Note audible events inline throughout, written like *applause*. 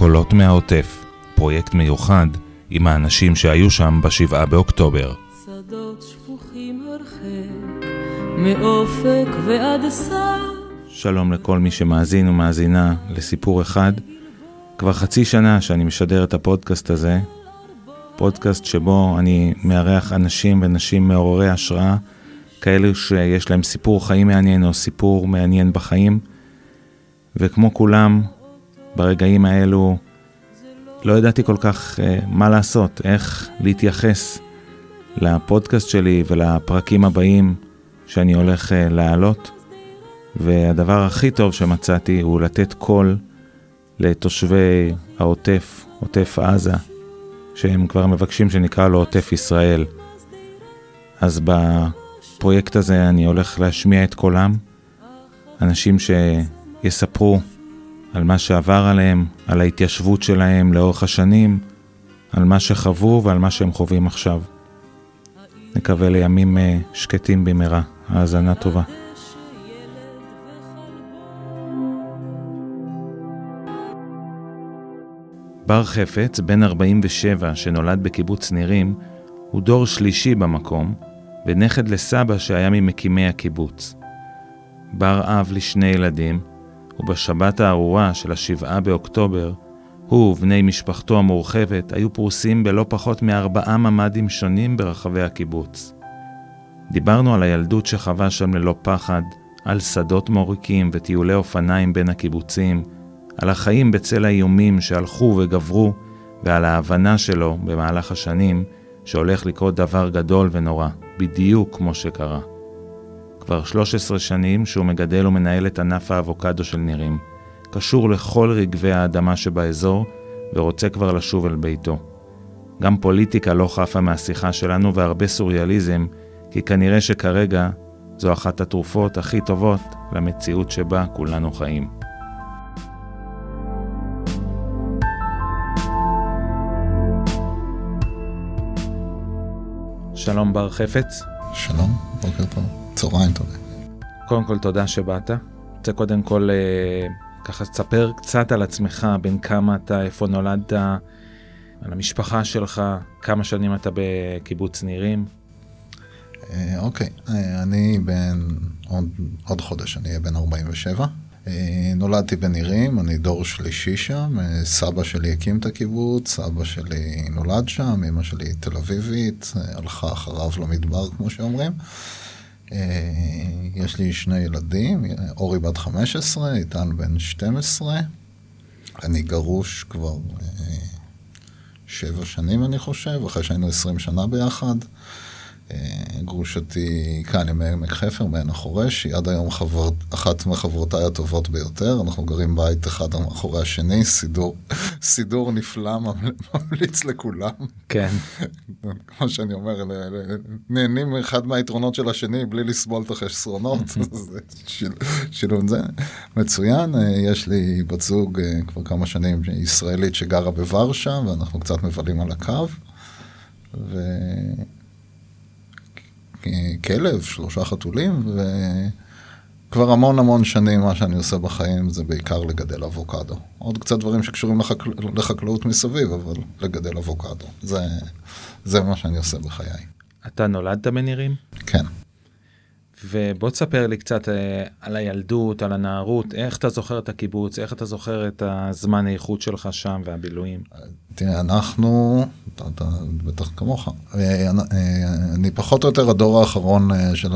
קולות מהעוטף, פרויקט מיוחד עם האנשים שהיו שם בשבעה באוקטובר. שדות שפוכים הרחק, מאופק ועד סף. שלום לכל מי שמאזין ומאזינה לסיפור אחד. כבר חצי שנה שאני משדר את הפודקאסט הזה, פודקאסט שבו אני מארח אנשים ונשים מעוררי השראה, כאלו שיש להם סיפור חיים מעניין או סיפור מעניין בחיים, וכמו כולם, ברגעים האלו לא ידעתי כל כך uh, מה לעשות, איך להתייחס לפודקאסט שלי ולפרקים הבאים שאני הולך uh, להעלות. והדבר הכי טוב שמצאתי הוא לתת קול לתושבי העוטף, עוטף עזה, שהם כבר מבקשים שנקרא לו עוטף ישראל. אז בפרויקט הזה אני הולך להשמיע את קולם, אנשים שיספרו על מה שעבר עליהם, על ההתיישבות שלהם לאורך השנים, על מה שחוו ועל מה שהם חווים עכשיו. נקווה לימים אה, שקטים במהרה. האזנה טובה. בר חפץ, בן 47, שנולד בקיבוץ נירים, הוא דור שלישי במקום, ונכד לסבא שהיה ממקימי הקיבוץ. בר אב לשני ילדים, ובשבת הארורה של השבעה באוקטובר, הוא ובני משפחתו המורחבת היו פרוסים בלא פחות מארבעה ממ"דים שונים ברחבי הקיבוץ. דיברנו על הילדות שחווה שם ללא פחד, על שדות מוריקים וטיולי אופניים בין הקיבוצים, על החיים בצל האיומים שהלכו וגברו, ועל ההבנה שלו במהלך השנים שהולך לקרות דבר גדול ונורא, בדיוק כמו שקרה. כבר 13 שנים שהוא מגדל ומנהל את ענף האבוקדו של נירים, קשור לכל רגבי האדמה שבאזור, ורוצה כבר לשוב אל ביתו. גם פוליטיקה לא חפה מהשיחה שלנו והרבה סוריאליזם, כי כנראה שכרגע זו אחת התרופות הכי טובות למציאות שבה כולנו חיים. שלום בר חפץ. שלום, בוקר טוב, צהריים טובים. קודם כל תודה שבאת. רוצה קודם כל אה, ככה תספר קצת על עצמך, בין כמה אתה, איפה נולדת, על המשפחה שלך, כמה שנים אתה בקיבוץ נירים. אה, אוקיי, אה, אני בן, עוד, עוד חודש אני אהיה בן 47. אה, נולדתי בנירים, אני דור שלישי שם, אה, סבא שלי הקים את הקיבוץ, סבא שלי נולד שם, אמא שלי תל אביבית, אה, הלכה אחריו למדבר כמו שאומרים. יש לי שני ילדים, אורי בת 15, איתן בן 12. אני גרוש כבר שבע שנים אני חושב, אחרי שהיינו 20 שנה ביחד. גרושתי כאן עם עמק חפר, מעין החורש, היא עד היום חבר... אחת מחברותיי הטובות ביותר, אנחנו גרים בית אחד מאחורי השני, סידור, *laughs* סידור נפלא, ממליץ לכולם. כן. *laughs* כמו שאני אומר, נהנים אחד מהיתרונות של השני בלי לסבול את החסרונות, *laughs* שילוב זה. מצוין, אה, יש לי בת זוג אה, כבר כמה שנים ישראלית שגרה בוורשה, ואנחנו קצת מבלים על הקו. ו... כלב, שלושה חתולים, וכבר המון המון שנים מה שאני עושה בחיים זה בעיקר לגדל אבוקדו. עוד קצת דברים שקשורים לחקל... לחקלאות מסביב, אבל לגדל אבוקדו. זה, זה מה שאני עושה בחיי. אתה נולדת בנירים? כן. ובוא תספר לי קצת אה, על הילדות, על הנערות, איך אתה זוכר את הקיבוץ, איך אתה זוכר את הזמן האיכות שלך שם והבילויים. תראה, אנחנו, אתה, אתה בטח כמוך, אה, אה, אני פחות או יותר הדור האחרון של,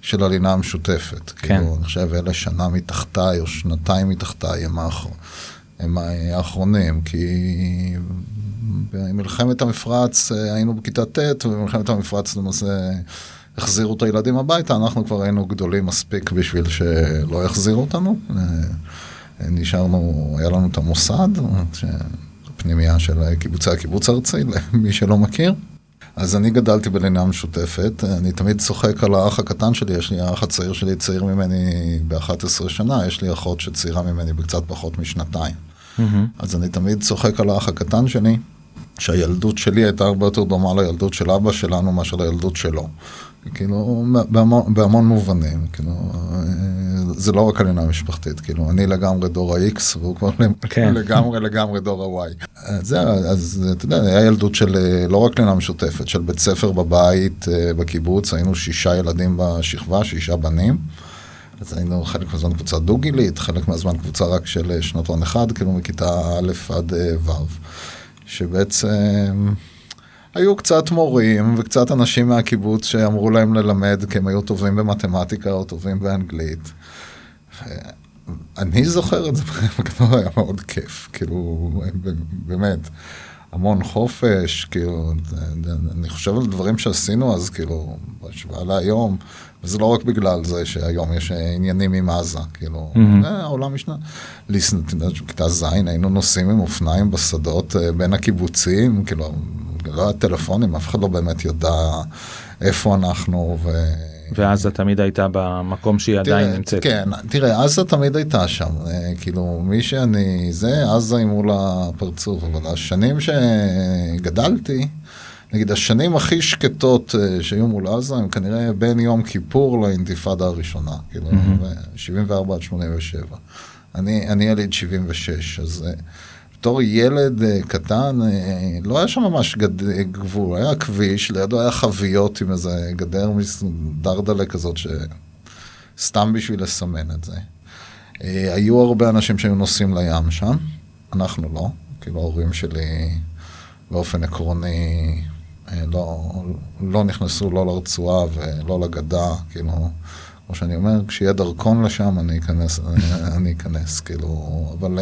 של הלינה המשותפת. כן. כאילו, אני חושב אלה שנה מתחתיי או שנתיים מתחתיי הם, האח, הם האחרונים, כי במלחמת המפרץ היינו בכיתה ט' ובמלחמת המפרץ למעשה... החזירו את הילדים הביתה, אנחנו כבר היינו גדולים מספיק בשביל שלא יחזירו אותנו. אה, נשארנו, היה לנו את המוסד, פנימייה של קיבוצי הקיבוץ הארצי, למי שלא מכיר. אז אני גדלתי בלינה משותפת, אני תמיד צוחק על האח הקטן שלי, יש לי האח הצעיר שלי צעיר ממני ב-11 שנה, יש לי אחות שצעירה ממני בקצת פחות משנתיים. Mm-hmm. אז אני תמיד צוחק על האח הקטן שלי, שהילדות שלי הייתה הרבה יותר דומה לילדות של אבא שלנו מאשר לילדות שלו. כאילו, בהמון, בהמון מובנים, כאילו, זה לא רק עליונה משפחתית, כאילו, אני לגמרי דור ה-X, והוא כבר כן. *laughs* לגמרי לגמרי דור ה-Y. זה, אז אתה יודע, היה ילדות של לא רק לינה משותפת, של בית ספר בבית, בקיבוץ, היינו שישה ילדים בשכבה, שישה בנים. אז היינו חלק מהזמן קבוצה דו-גילית, חלק מהזמן קבוצה רק של שנתון אחד, כאילו מכיתה א' עד ו', שבעצם... היו קצת מורים וקצת אנשים מהקיבוץ שאמרו להם ללמד כי הם היו טובים במתמטיקה או טובים באנגלית. אני זוכר את זה, *laughs* בגדול היה מאוד כיף, כאילו, באמת, המון חופש, כאילו, אני חושב על דברים שעשינו אז, כאילו, בהשוואה להיום, וזה לא רק בגלל זה שהיום יש עניינים עם עזה, כאילו, mm-hmm. העולם משנה. בכיתה ז' היינו נוסעים עם אופניים בשדות אה, בין הקיבוצים, כאילו, לא היה טלפונים, אף אחד לא באמת ידע איפה אנחנו. ו... ועזה תמיד הייתה במקום שהיא תראה, עדיין נמצאת. כן, תראה, עזה תמיד הייתה שם, אה, כאילו, מי שאני, זה, עזה היא מול הפרצוף, אבל השנים שגדלתי, נגיד השנים הכי שקטות אה, שהיו מול עזה הם כנראה בין יום כיפור לאינתיפאדה הראשונה, כאילו, mm-hmm. 74 עד 87. אני, אני יליד 76, אז אה, בתור ילד uh, קטן, uh, לא היה שם ממש גד... גבול, היה כביש, לידו היה חביות עם איזה גדר דרדלה כזאת, שסתם בשביל לסמן את זה. Uh, היו הרבה אנשים שהיו נוסעים לים שם, אנחנו לא, כאילו ההורים שלי באופן עקרוני לא, לא נכנסו לא לרצועה ולא לגדה, כאילו... כמו שאני אומר, כשיהיה דרכון לשם, אני אכנס, אני אכנס, כאילו, אבל,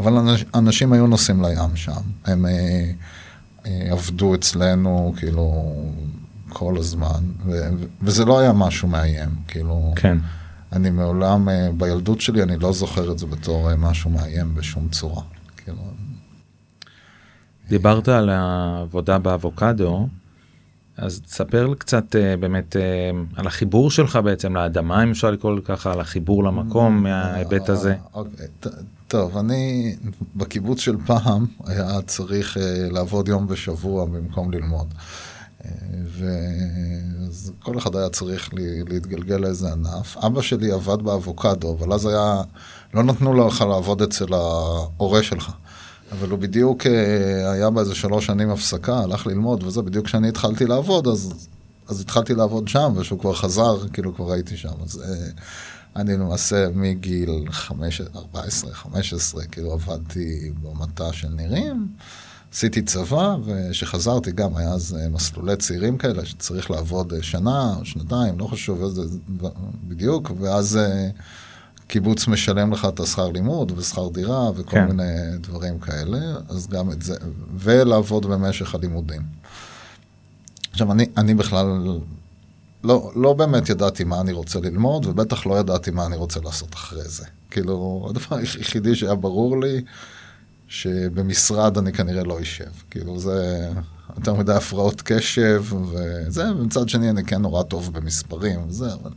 אבל אנשים היו נוסעים לים שם, הם אה, אה, עבדו אצלנו, כאילו, כל הזמן, ו, וזה לא היה משהו מאיים, כאילו, כן. אני מעולם, אה, בילדות שלי, אני לא זוכר את זה בתור משהו מאיים בשום צורה, כאילו. דיברת על העבודה באבוקדו. אז תספר קצת אה, באמת אה, על החיבור שלך בעצם לאדמה, אם אפשר לקרוא ככה, על החיבור למקום מההיבט הזה. אוקיי, טוב, אני בקיבוץ של פעם היה צריך אה, לעבוד יום בשבוע במקום ללמוד. ואז כל אחד היה צריך להתגלגל לאיזה ענף. אבא שלי עבד באבוקדו, אבל אז היה, לא נתנו לך לעבוד אצל ההורה שלך. אבל הוא בדיוק אה, היה באיזה שלוש שנים הפסקה, הלך ללמוד וזה, בדיוק כשאני התחלתי לעבוד, אז, אז התחלתי לעבוד שם, וכשהוא כבר חזר, כאילו כבר הייתי שם. אז אה, אני למעשה מגיל 14, 15, כאילו עבדתי במטע של נירים, עשיתי צבא, וכשחזרתי גם היה אז אה, מסלולי צעירים כאלה, שצריך לעבוד שנה או שנתיים, לא חשוב איזה בדיוק, ואז... קיבוץ משלם לך את השכר לימוד ושכר דירה וכל כן. מיני דברים כאלה, אז גם את זה, ולעבוד במשך הלימודים. עכשיו, אני, אני בכלל לא, לא באמת ידעתי מה אני רוצה ללמוד, ובטח לא ידעתי מה אני רוצה לעשות אחרי זה. כאילו, הדבר היחידי שהיה ברור לי, שבמשרד אני כנראה לא אשב. כאילו, זה יותר מדי הפרעות קשב, וזה, ומצד שני אני כן נורא טוב במספרים, וזה, אבל...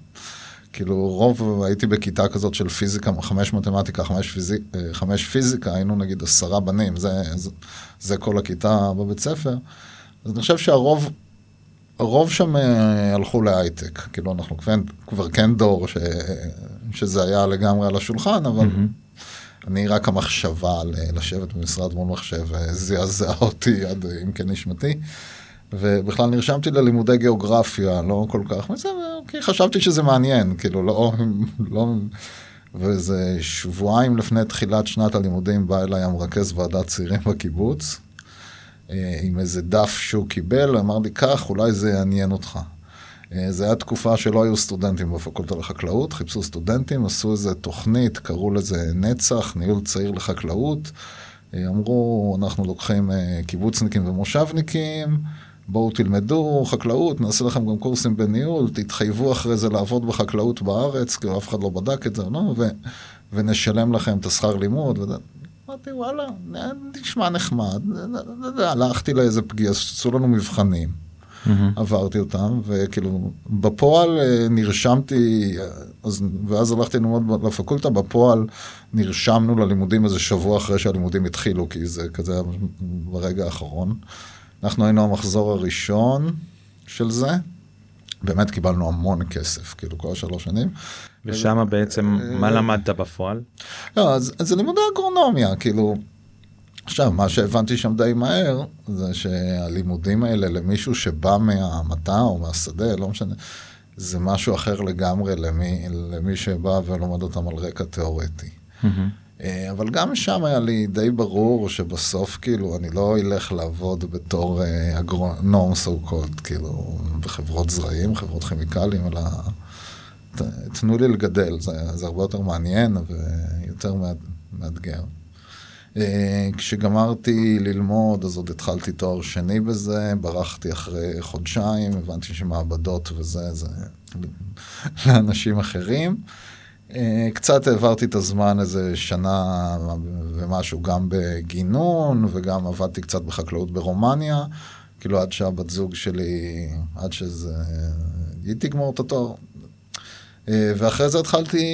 כאילו רוב, הייתי בכיתה כזאת של פיזיקה, חמש מתמטיקה, חמש, פיזיק, אה, חמש פיזיקה, היינו נגיד עשרה בנים, זה, זה, זה כל הכיתה בבית ספר. אז אני חושב שהרוב, הרוב שם אה, הלכו להייטק, כאילו אנחנו כבר, כבר כן דור ש, שזה היה לגמרי על השולחן, אבל mm-hmm. אני רק המחשבה לשבת במשרד מול מחשב אה, זעזע אותי עד עמקי נשמתי. ובכלל נרשמתי ללימודי גיאוגרפיה, לא כל כך, וזה, כי חשבתי שזה מעניין, כאילו, לא, *laughs* לא... ואיזה שבועיים לפני תחילת שנת הלימודים בא אליי המרכז ועדת צעירים בקיבוץ, אה, עם איזה דף שהוא קיבל, אמר לי, קח, אולי זה יעניין אותך. אה, זה היה תקופה שלא היו סטודנטים בפקולטה לחקלאות, חיפשו סטודנטים, עשו איזה תוכנית, קראו לזה נצח, ניהול צעיר לחקלאות. אה, אמרו, אנחנו לוקחים קיבוצניקים ומושבניקים, בואו תלמדו חקלאות, נעשה לכם גם קורסים בניהול, תתחייבו אחרי זה לעבוד בחקלאות בארץ, כי אף אחד לא בדק את זה, לא? ו, ונשלם לכם את השכר לימוד. אמרתי, וואלה, נשמע נחמד. הלכתי לאיזה פגיעה, עשו לנו מבחנים. Mm-hmm. עברתי אותם, וכאילו, בפועל אה, נרשמתי, אז, ואז הלכתי ללמוד לפקולטה, בפועל נרשמנו ללימודים איזה שבוע אחרי שהלימודים התחילו, כי זה כזה ברגע האחרון. אנחנו היינו המחזור הראשון של זה, באמת קיבלנו המון כסף, כאילו כל השלוש שנים. ושם בעצם, מה למדת בפועל? לא, אז, אז זה לימודי אגרונומיה, כאילו... עכשיו, מה שהבנתי שם די מהר, זה שהלימודים האלה למישהו שבא מהמטע או מהשדה, לא משנה, זה משהו אחר לגמרי למי, למי שבא ולומד אותם על רקע תיאורטי. אה, אבל גם שם היה לי די ברור שבסוף, כאילו, אני לא אלך לעבוד בתור אה, אגרונום, so called, כאילו, בחברות זרעים, חברות כימיקלים, אלא תנו לי לגדל, זה, זה הרבה יותר מעניין ויותר מאתגר. אה, כשגמרתי ללמוד, אז עוד התחלתי תואר שני בזה, ברחתי אחרי חודשיים, הבנתי שמעבדות וזה, זה לאנשים אחרים. אה, קצת העברתי את הזמן איזה שנה ומשהו גם בגינון, וגם עבדתי קצת בחקלאות ברומניה, כאילו עד שהבת זוג שלי, עד שזה, היא תגמור את התואר. אה, ואחרי זה התחלתי,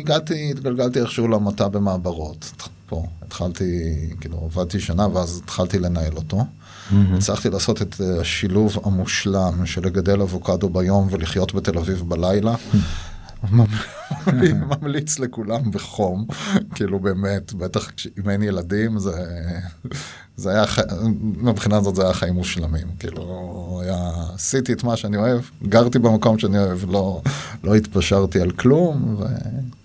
הגעתי, התגלגלתי איכשהו למטע במעברות. פה, התחלתי, כאילו עבדתי שנה ואז התחלתי לנהל אותו. Mm-hmm. הצלחתי לעשות את השילוב המושלם של לגדל אבוקדו ביום ולחיות בתל אביב בלילה. *laughs* אני ממליץ לכולם בחום, כאילו באמת, בטח אם אין ילדים, זה, זה היה, מבחינה זאת זה היה חיים מושלמים, כאילו, היה, עשיתי את מה שאני אוהב, גרתי במקום שאני אוהב, לא, לא התפשרתי על כלום,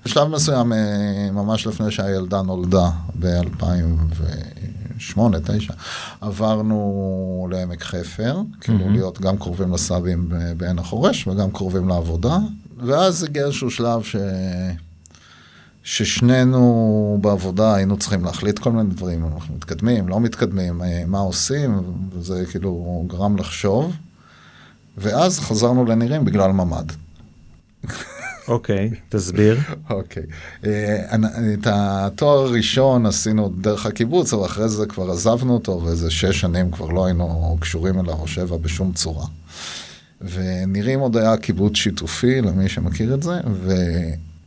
ובשלב מסוים, אה, ממש לפני שהילדה נולדה, ב-2008-2009, עברנו לעמק חפר, כאילו להיות גם קרובים לסבים בעין החורש וגם קרובים לעבודה. ואז הגיע איזשהו שלב ש... ששנינו בעבודה היינו צריכים להחליט כל מיני דברים, אנחנו מתקדמים, לא מתקדמים, אה, מה עושים, וזה כאילו גרם לחשוב. ואז חזרנו לנירים בגלל ממ"ד. אוקיי, תסביר. אוקיי. אה, את התואר הראשון עשינו דרך הקיבוץ, אבל אחרי זה כבר עזבנו אותו, ואיזה שש שנים כבר לא היינו קשורים אליו או שבע בשום צורה. ונירים עוד היה קיבוץ שיתופי, למי שמכיר את זה,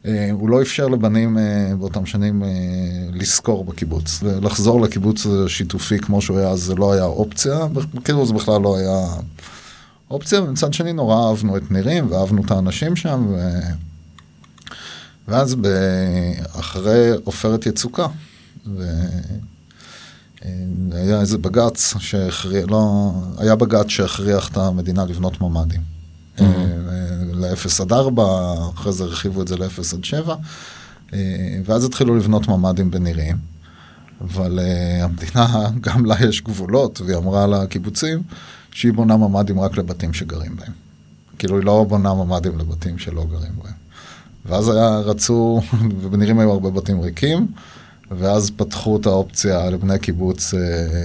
והוא לא אפשר לבנים אה, באותם שנים אה, לשכור בקיבוץ. לחזור לקיבוץ שיתופי כמו שהוא היה, זה לא היה אופציה, כאילו זה בכלל לא היה אופציה, ומצד שני נורא אהבנו את נירים ואהבנו את האנשים שם, ו... ואז אחרי עופרת יצוקה, ו... היה איזה בג"ץ שהכריע, לא, היה בג"ץ שהכריח את המדינה לבנות ממ"דים. Mm-hmm. ל-0 עד 4, אחרי זה הרחיבו את זה ל-0 עד 7, אה, ואז התחילו לבנות ממ"דים בנירים. אבל המדינה, *laughs* גם לה יש גבולות, והיא אמרה לקיבוצים שהיא בונה ממ"דים רק לבתים שגרים בהם. כאילו, היא לא בונה ממ"דים לבתים שלא גרים בהם. ואז היה, רצו, *laughs* ובנירים היו הרבה בתים ריקים, ואז פתחו את האופציה לבני קיבוץ אה,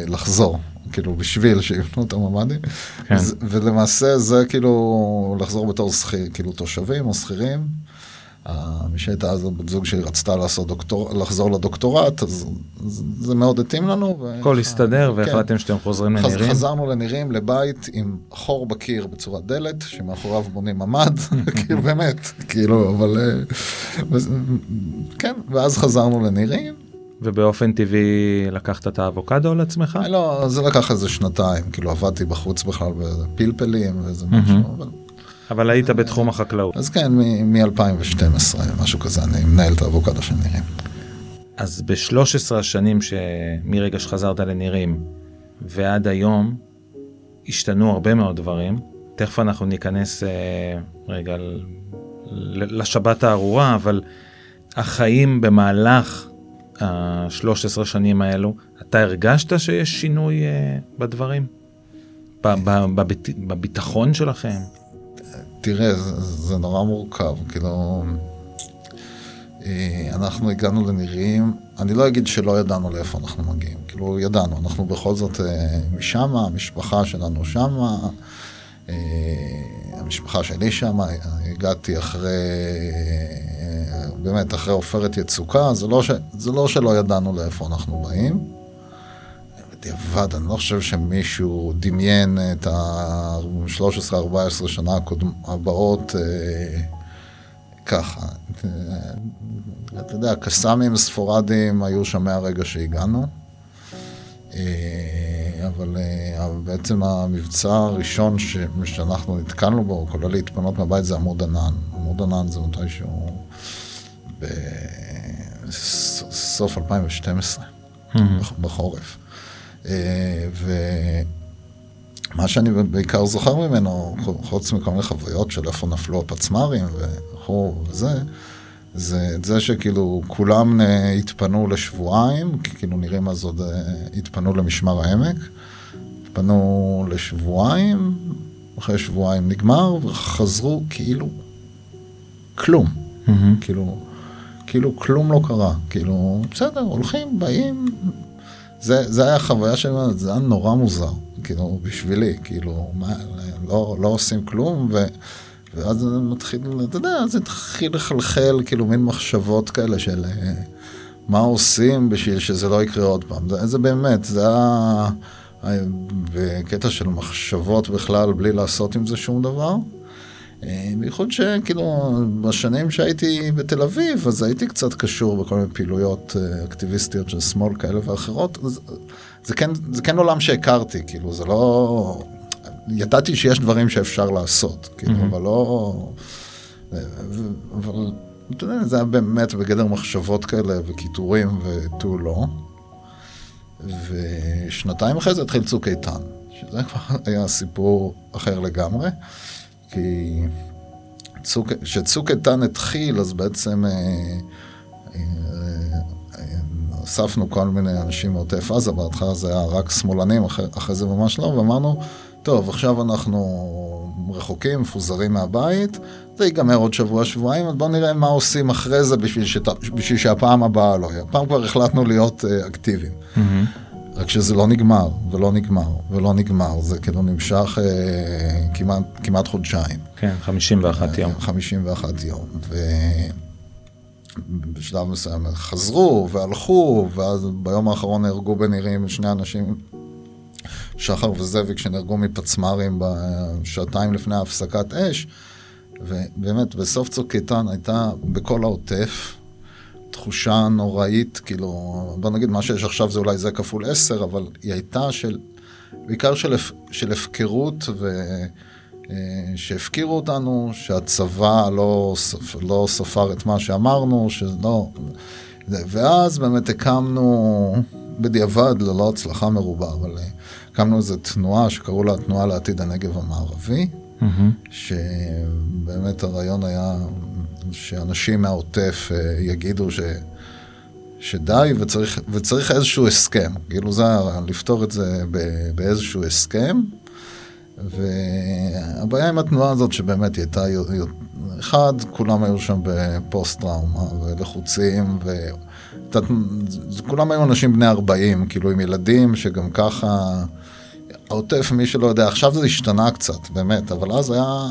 לחזור, כאילו בשביל שיבנו את הממ"דים. כן. ולמעשה זה כאילו לחזור בתור שכיר, כאילו תושבים או שכירים. מי שהייתה אז בת זוג שהיא רצתה לעשות דוקטור, לחזור לדוקטורט, אז זה מאוד התאים לנו. הכל הסתדר כן. והחלטתם שאתם חוזרים לנירים? חזרנו לנירים לבית עם חור בקיר בצורת דלת, שמאחוריו בונים ממ"ד, *laughs* כאילו באמת, כאילו, אבל... אה, כן, ואז חזרנו לנירים. ובאופן טבעי לקחת את האבוקדו על עצמך? לא, זה לקח איזה שנתיים, כאילו עבדתי בחוץ בכלל בפלפלים ואיזה משהו, אבל... אבל היית בתחום החקלאות. אז כן, מ-2012, משהו כזה, אני מנהל את האבוקדו של נירים. אז ב-13 השנים מרגע שחזרת לנירים ועד היום, השתנו הרבה מאוד דברים. תכף אנחנו ניכנס אה, רגע לשבת הארורה, אבל החיים במהלך ה-13 שנים האלו, אתה הרגשת שיש שינוי uh, בדברים? בביטחון שלכם? תראה, זה, זה נורא מורכב, כאילו... אה, אנחנו הגענו לנירים, אני לא אגיד שלא ידענו לאיפה אנחנו מגיעים, כאילו ידענו, אנחנו בכל זאת אה, משם, המשפחה שלנו שמה, המשפחה שלי שמה, הגעתי אחרי באמת, אחרי עופרת יצוקה, זה לא, ש... זה לא שלא ידענו לאיפה אנחנו באים. בדיעבד, אני לא חושב שמישהו דמיין את ה-13-14 שנה. הבאות אה, ככה. אתה יודע, קסאמים ספורדיים היו שם מהרגע שהגענו. אה, אבל בעצם המבצע הראשון ש, שאנחנו נתקלנו בו, כולל להתפנות מהבית, זה עמוד ענן. עמוד ענן זה מתישהו בסוף 2012, mm-hmm. בחורף. ומה שאני בעיקר זוכר ממנו, חוץ מכל מיני חוויות של איפה נפלו הפצמ"רים וכו' וזה, זה את זה שכאילו כולם התפנו לשבועיים, כי כאילו נראים אז עוד אה, התפנו למשמר העמק, התפנו לשבועיים, אחרי שבועיים נגמר, וחזרו כאילו כלום. Mm-hmm. כאילו, כאילו כלום לא קרה. כאילו, בסדר, הולכים, באים. זה, זה היה חוויה שלי, זה היה נורא מוזר, כאילו, בשבילי, כאילו, מה, לא, לא עושים כלום, ו... ואז זה מתחיל, אתה יודע, זה התחיל לחלחל כאילו מין מחשבות כאלה של אה, מה עושים בשביל שזה לא יקרה עוד פעם. זה, זה באמת, זה היה בקטע של מחשבות בכלל בלי לעשות עם זה שום דבר. אה, בייחוד שכאילו בשנים שהייתי בתל אביב, אז הייתי קצת קשור בכל מיני פעילויות אה, אקטיביסטיות של שמאל כאלה ואחרות. זה, זה, כן, זה כן עולם שהכרתי, כאילו זה לא... ידעתי שיש דברים שאפשר לעשות, כאילו, mm-hmm. אבל לא... אבל אתה יודע, זה היה באמת בגדר מחשבות כאלה וקיטורים ותו לא. ושנתיים אחרי זה התחיל צוק איתן, שזה כבר *laughs* היה סיפור אחר לגמרי, כי כשצוק איתן התחיל, אז בעצם אה, אה, אה, אספנו כל מיני אנשים מעוטף עזה, בהתחלה זה היה רק שמאלנים, אחרי, אחרי זה ממש לא, ואמרנו, טוב, עכשיו אנחנו רחוקים, מפוזרים מהבית, זה ייגמר עוד שבוע, שבועיים, אז בואו נראה מה עושים אחרי זה בשביל, שת... בשביל שהפעם הבאה לא יהיה. הפעם כבר החלטנו להיות uh, אקטיביים. Mm-hmm. רק שזה לא נגמר, ולא נגמר, ולא נגמר, זה כאילו נמשך uh, כמעט, כמעט חודשיים. כן, 51 uh, יום. 51 יום. ובשלב מסוים חזרו והלכו, ואז ביום האחרון נהרגו בנירים שני אנשים שחר וזאביק שנהרגו מפצמ"רים בשעתיים לפני הפסקת אש. ובאמת, בסוף צוק איתן הייתה בכל העוטף תחושה נוראית, כאילו, בוא נגיד, מה שיש עכשיו זה אולי זה כפול עשר, אבל היא הייתה של, בעיקר של, של הפקרות ו... אה, שהפקירו אותנו, שהצבא לא, לא ספר את מה שאמרנו, שלא... ואז באמת הקמנו, בדיעבד, ללא הצלחה מרובה, אבל אה, הקמנו איזו תנועה שקראו לה התנועה לעתיד הנגב המערבי, mm-hmm. שבאמת הרעיון היה שאנשים מהעוטף אה, יגידו ש... שדי וצריך, וצריך איזשהו הסכם, כאילו זה הרעיון, לפתור את זה באיזשהו הסכם. והבעיה עם התנועה הזאת שבאמת היא הייתה, אחד, כולם היו שם בפוסט טראומה ולחוצים, ו... כולם היו אנשים בני 40, כאילו עם ילדים שגם ככה העוטף, מי שלא יודע, עכשיו זה השתנה קצת, באמת, אבל אז היה,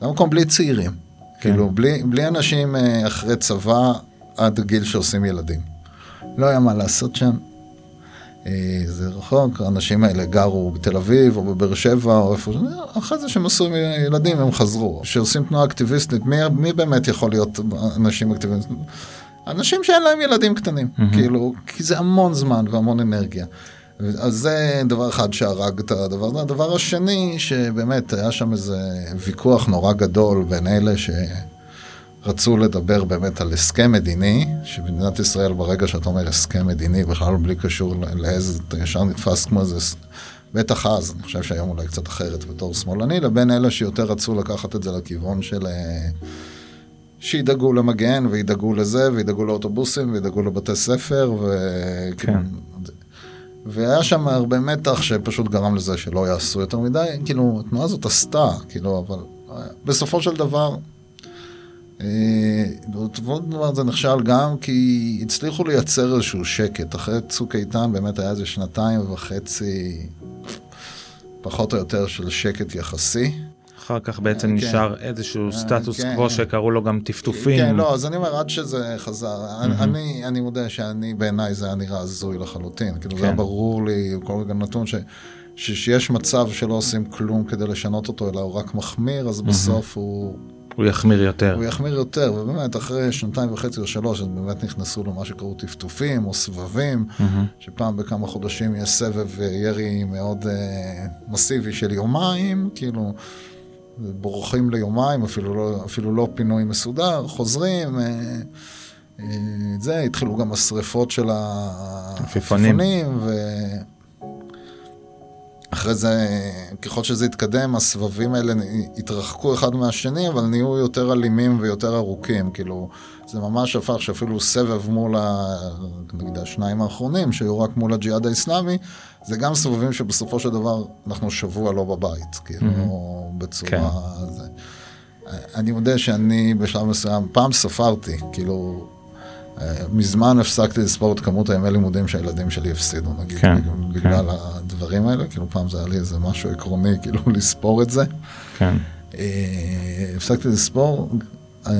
היה מקום בלי צעירים. כן. כאילו, בלי, בלי אנשים אה, אחרי צבא עד גיל שעושים ילדים. לא היה מה לעשות שם. אה, זה רחוק, האנשים האלה גרו בתל אביב או בבאר שבע או איפה, אחרי זה שהם עשו ילדים הם חזרו. כשעושים תנועה אקטיביסטית, מי, מי באמת יכול להיות אנשים אקטיביסטים? אנשים שאין להם ילדים קטנים, mm-hmm. כאילו, כי זה המון זמן והמון אנרגיה. אז זה דבר אחד שהרג את הדבר הזה. הדבר השני, שבאמת היה שם איזה ויכוח נורא גדול בין אלה שרצו לדבר באמת על הסכם מדיני, שבמדינת ישראל ברגע שאתה אומר הסכם מדיני, בכלל בלי קשור לאיזה, אתה ישר נתפס כמו איזה, בטח אז, אני חושב שהיום אולי קצת אחרת בתור שמאלני, לבין אלה שיותר רצו לקחת את זה לכיוון של... אה, שידאגו למגן וידאגו לזה וידאגו לאוטובוסים וידאגו לבתי ספר וכאילו, כן. והיה שם הרבה מתח שפשוט גרם לזה שלא יעשו יותר מדי, כאילו, התנועה הזאת עשתה, כאילו, אבל בסופו של דבר, אה, בסופו של דבר זה נכשל גם כי הצליחו לייצר איזשהו שקט. אחרי צוק איתן באמת היה איזה שנתיים וחצי, פחות או יותר, של שקט יחסי. אחר כך בעצם כן. נשאר איזשהו אה, סטטוס כן. קוו שקראו לו גם טפטופים. כן, לא, אז אני אומר, עד שזה חזר, mm-hmm. אני, אני מודה שאני, בעיניי זה היה נראה הזוי לחלוטין. כאילו, כן. זה היה ברור לי, כל רגע נתון, ש, ש, שיש מצב שלא עושים כלום כדי לשנות אותו, אלא הוא רק מחמיר, אז mm-hmm. בסוף הוא... הוא יחמיר יותר. הוא יחמיר יותר, ובאמת אחרי שנתיים וחצי או שלוש, הם באמת נכנסו למה שקראו טפטופים או סבבים, Mm-hmm. שפעם בכמה חודשים יש סבב אה, ירי מאוד אה, מסיבי של יומיים, כאילו בורחים ליומיים, אפילו לא, אפילו לא פינוי מסודר, חוזרים. אה, אה, זה, התחילו גם השריפות של עפיפונים. העפיפונים, ואחרי זה, ככל שזה התקדם, הסבבים האלה התרחקו אחד מהשני, אבל נהיו יותר אלימים ויותר ארוכים, כאילו, זה ממש הפך שאפילו סבב מול, ה, נגיד, השניים האחרונים, שהיו רק מול הג'יהאד האיסלאמי, זה גם סבבים שבסופו של דבר אנחנו שבוע לא בבית, כאילו, Mm-hmm. בצורה... כן. זה. אני מודה שאני בשלב מסוים, פעם ספרתי, כאילו, אה, מזמן הפסקתי לספור את כמות הימי לימודים שהילדים שלי הפסידו, נגיד, כן, בגלל הדברים האלה, כאילו פעם זה היה לי איזה משהו עקרוני, *laughs* כאילו לספור את זה. כן. אה, הפסקתי לספור, אה,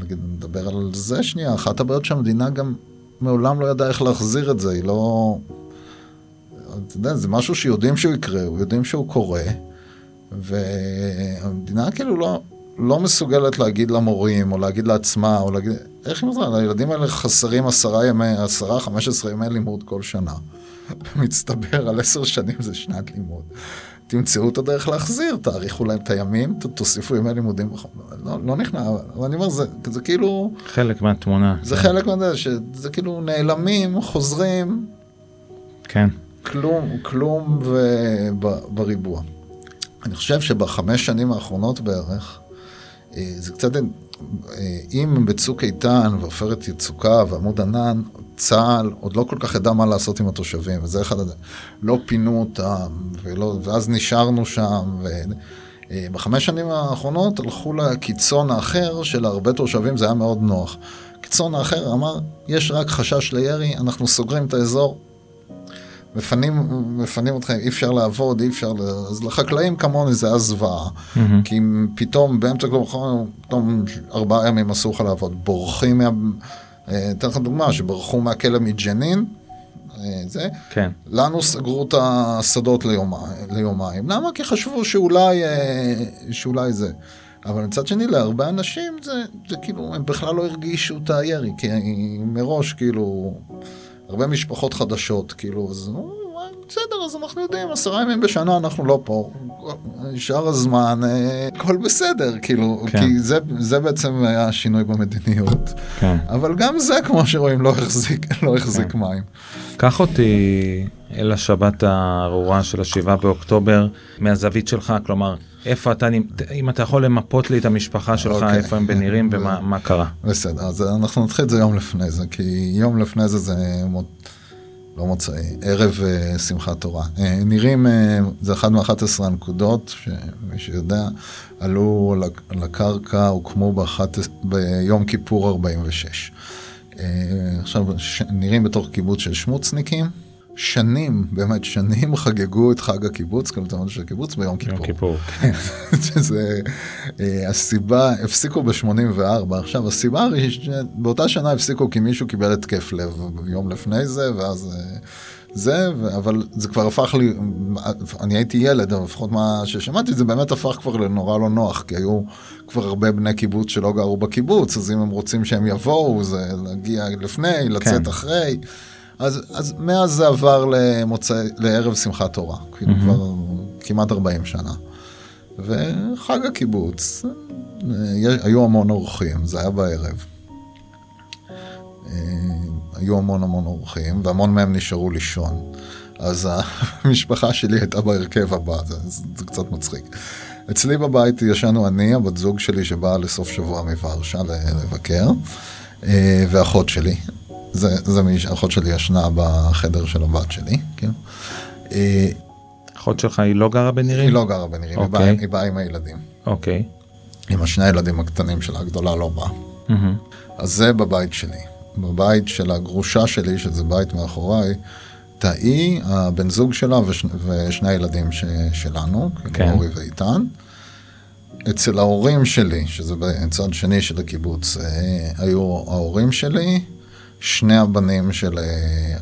נגיד, נדבר על זה שנייה, אחת הבעיות שהמדינה גם מעולם לא ידעה איך להחזיר את זה, היא לא... אתה יודע, זה משהו שיודעים שהוא יקרה, יודעים שהוא קורה, והמדינה כאילו לא, לא מסוגלת להגיד למורים, או להגיד לעצמה, או להגיד... איך היא מזמן? הילדים האלה חסרים עשרה ימי, עשרה, חמש עשרה ימי לימוד כל שנה. *laughs* מצטבר על עשר שנים זה שנת לימוד. תמצאו את הדרך להחזיר, תאריכו להם את הימים, תוסיפו ימי לימודים. לא, לא נכנע, אבל אני אומר, זה, זה כאילו, חלק מהתמונה. זה חלק מזה, שזה כאילו נעלמים, חוזרים, כן. כלום, כלום בריבוע. אני חושב שבחמש שנים האחרונות בערך, אה, זה קצת, אה, אם בצוק איתן ועופרת יצוקה ועמוד ענן, צה"ל עוד לא כל כך ידע מה לעשות עם התושבים, וזה אחד, לא פינו אותם, ולא, ואז נשארנו שם, ו... אה, בחמש שנים האחרונות הלכו לקיצון האחר של הרבה תושבים, זה היה מאוד נוח. קיצון האחר אמר, יש רק חשש לירי, אנחנו סוגרים את האזור, מפנים, מפנים אתכם, אי אפשר לעבוד, אי אפשר... אז לחקלאים כמוני זה היה זוועה. כי אם פתאום באמצע כלום אחרון, פתאום ארבעה ימים אסור לך לעבוד. בורחים מה... אה, אתן לך דוגמה, שברחו מהכלא מג'נין, אה, זה. כן. לנו סגרו את השדות ליומיים, ליומיים. למה? כי חשבו שאולי, אה, שאולי זה. אבל מצד שני, להרבה אנשים זה, זה כאילו, הם בכלל לא הרגישו את הירי, כי מראש, כאילו, הרבה משפחות חדשות, כאילו, אז נו, בסדר, אז אנחנו יודעים, עשרה ימים בשנה אנחנו לא פה. שאר הזמן, אה, הכל בסדר, כאילו, כן. כי זה, זה בעצם היה השינוי במדיניות. כן. אבל גם זה, כמו שרואים, לא החזיק, לא החזיק מים. קח אותי אל השבת הארורה של השבעה באוקטובר מהזווית שלך, כלומר, איפה אתה, אם אתה יכול למפות לי את המשפחה שלך, אוקיי. איפה הם בנירים ומה מה קרה. בסדר, אז אנחנו נתחיל את זה יום לפני זה, כי יום לפני זה זה מו... לא מוצאי, ערב uh, שמחת תורה. Uh, נירים, uh, זה אחת מ-11 הנקודות, שמי שיודע, עלו לק- לקרקע, הוקמו באחת, ביום כיפור 46. Uh, עכשיו, ש... נירים בתוך קיבוץ של שמוצניקים. שנים, באמת שנים חגגו את חג הקיבוץ, כאילו אתה אומר של הקיבוץ ביום כיפור. יום כיפור. *laughs* שזה אה, הסיבה, הפסיקו ב-84, עכשיו הסיבה הראשונה, באותה שנה הפסיקו כי מישהו קיבל התקף לב יום לפני זה, ואז אה, זה, אבל זה כבר הפך לי, אני הייתי ילד, אבל לפחות מה ששמעתי, זה באמת הפך כבר לנורא לא נוח, כי היו כבר הרבה בני קיבוץ שלא גרו בקיבוץ, אז אם הם רוצים שהם יבואו, זה להגיע לפני, לצאת כן. אחרי. אז, אז מאז זה עבר למוצא, לערב שמחת תורה, כאילו מהמם. כבר כמעט 40 שנה. וחג הקיבוץ, אה, היו המון אורחים, זה היה בערב. אה, היו המון המון אורחים, והמון מהם נשארו לישון. אז המשפחה שלי הייתה בהרכב הבא, זה, זה קצת מצחיק. אצלי בבית ישנו אני, הבת זוג שלי שבאה לסוף שבוע מוורשה לבקר, אה, ואחות שלי. זה, זה מי שאחות שלי ישנה בחדר של הבת שלי, כן? אה, אחות שלך היא לא גרה בנירים? היא לא גרה בנירים, היא אוקיי. באה- היא באה עם הילדים. אוקיי. עם השני הילדים הקטנים שלה, הגדולה לא באה. מהמם. אז זה בבית שלי. בבית של הגרושה שלי, שזה בית מאחוריי, תאי, הבן זוג שלה וש... ושני הילדים ש... שלנו, כן. כאילו אורי ואיתן. אצל ההורים שלי, שזה בצד שני של הקיבוץ, אה, היו ההורים שלי, שני הבנים של אה,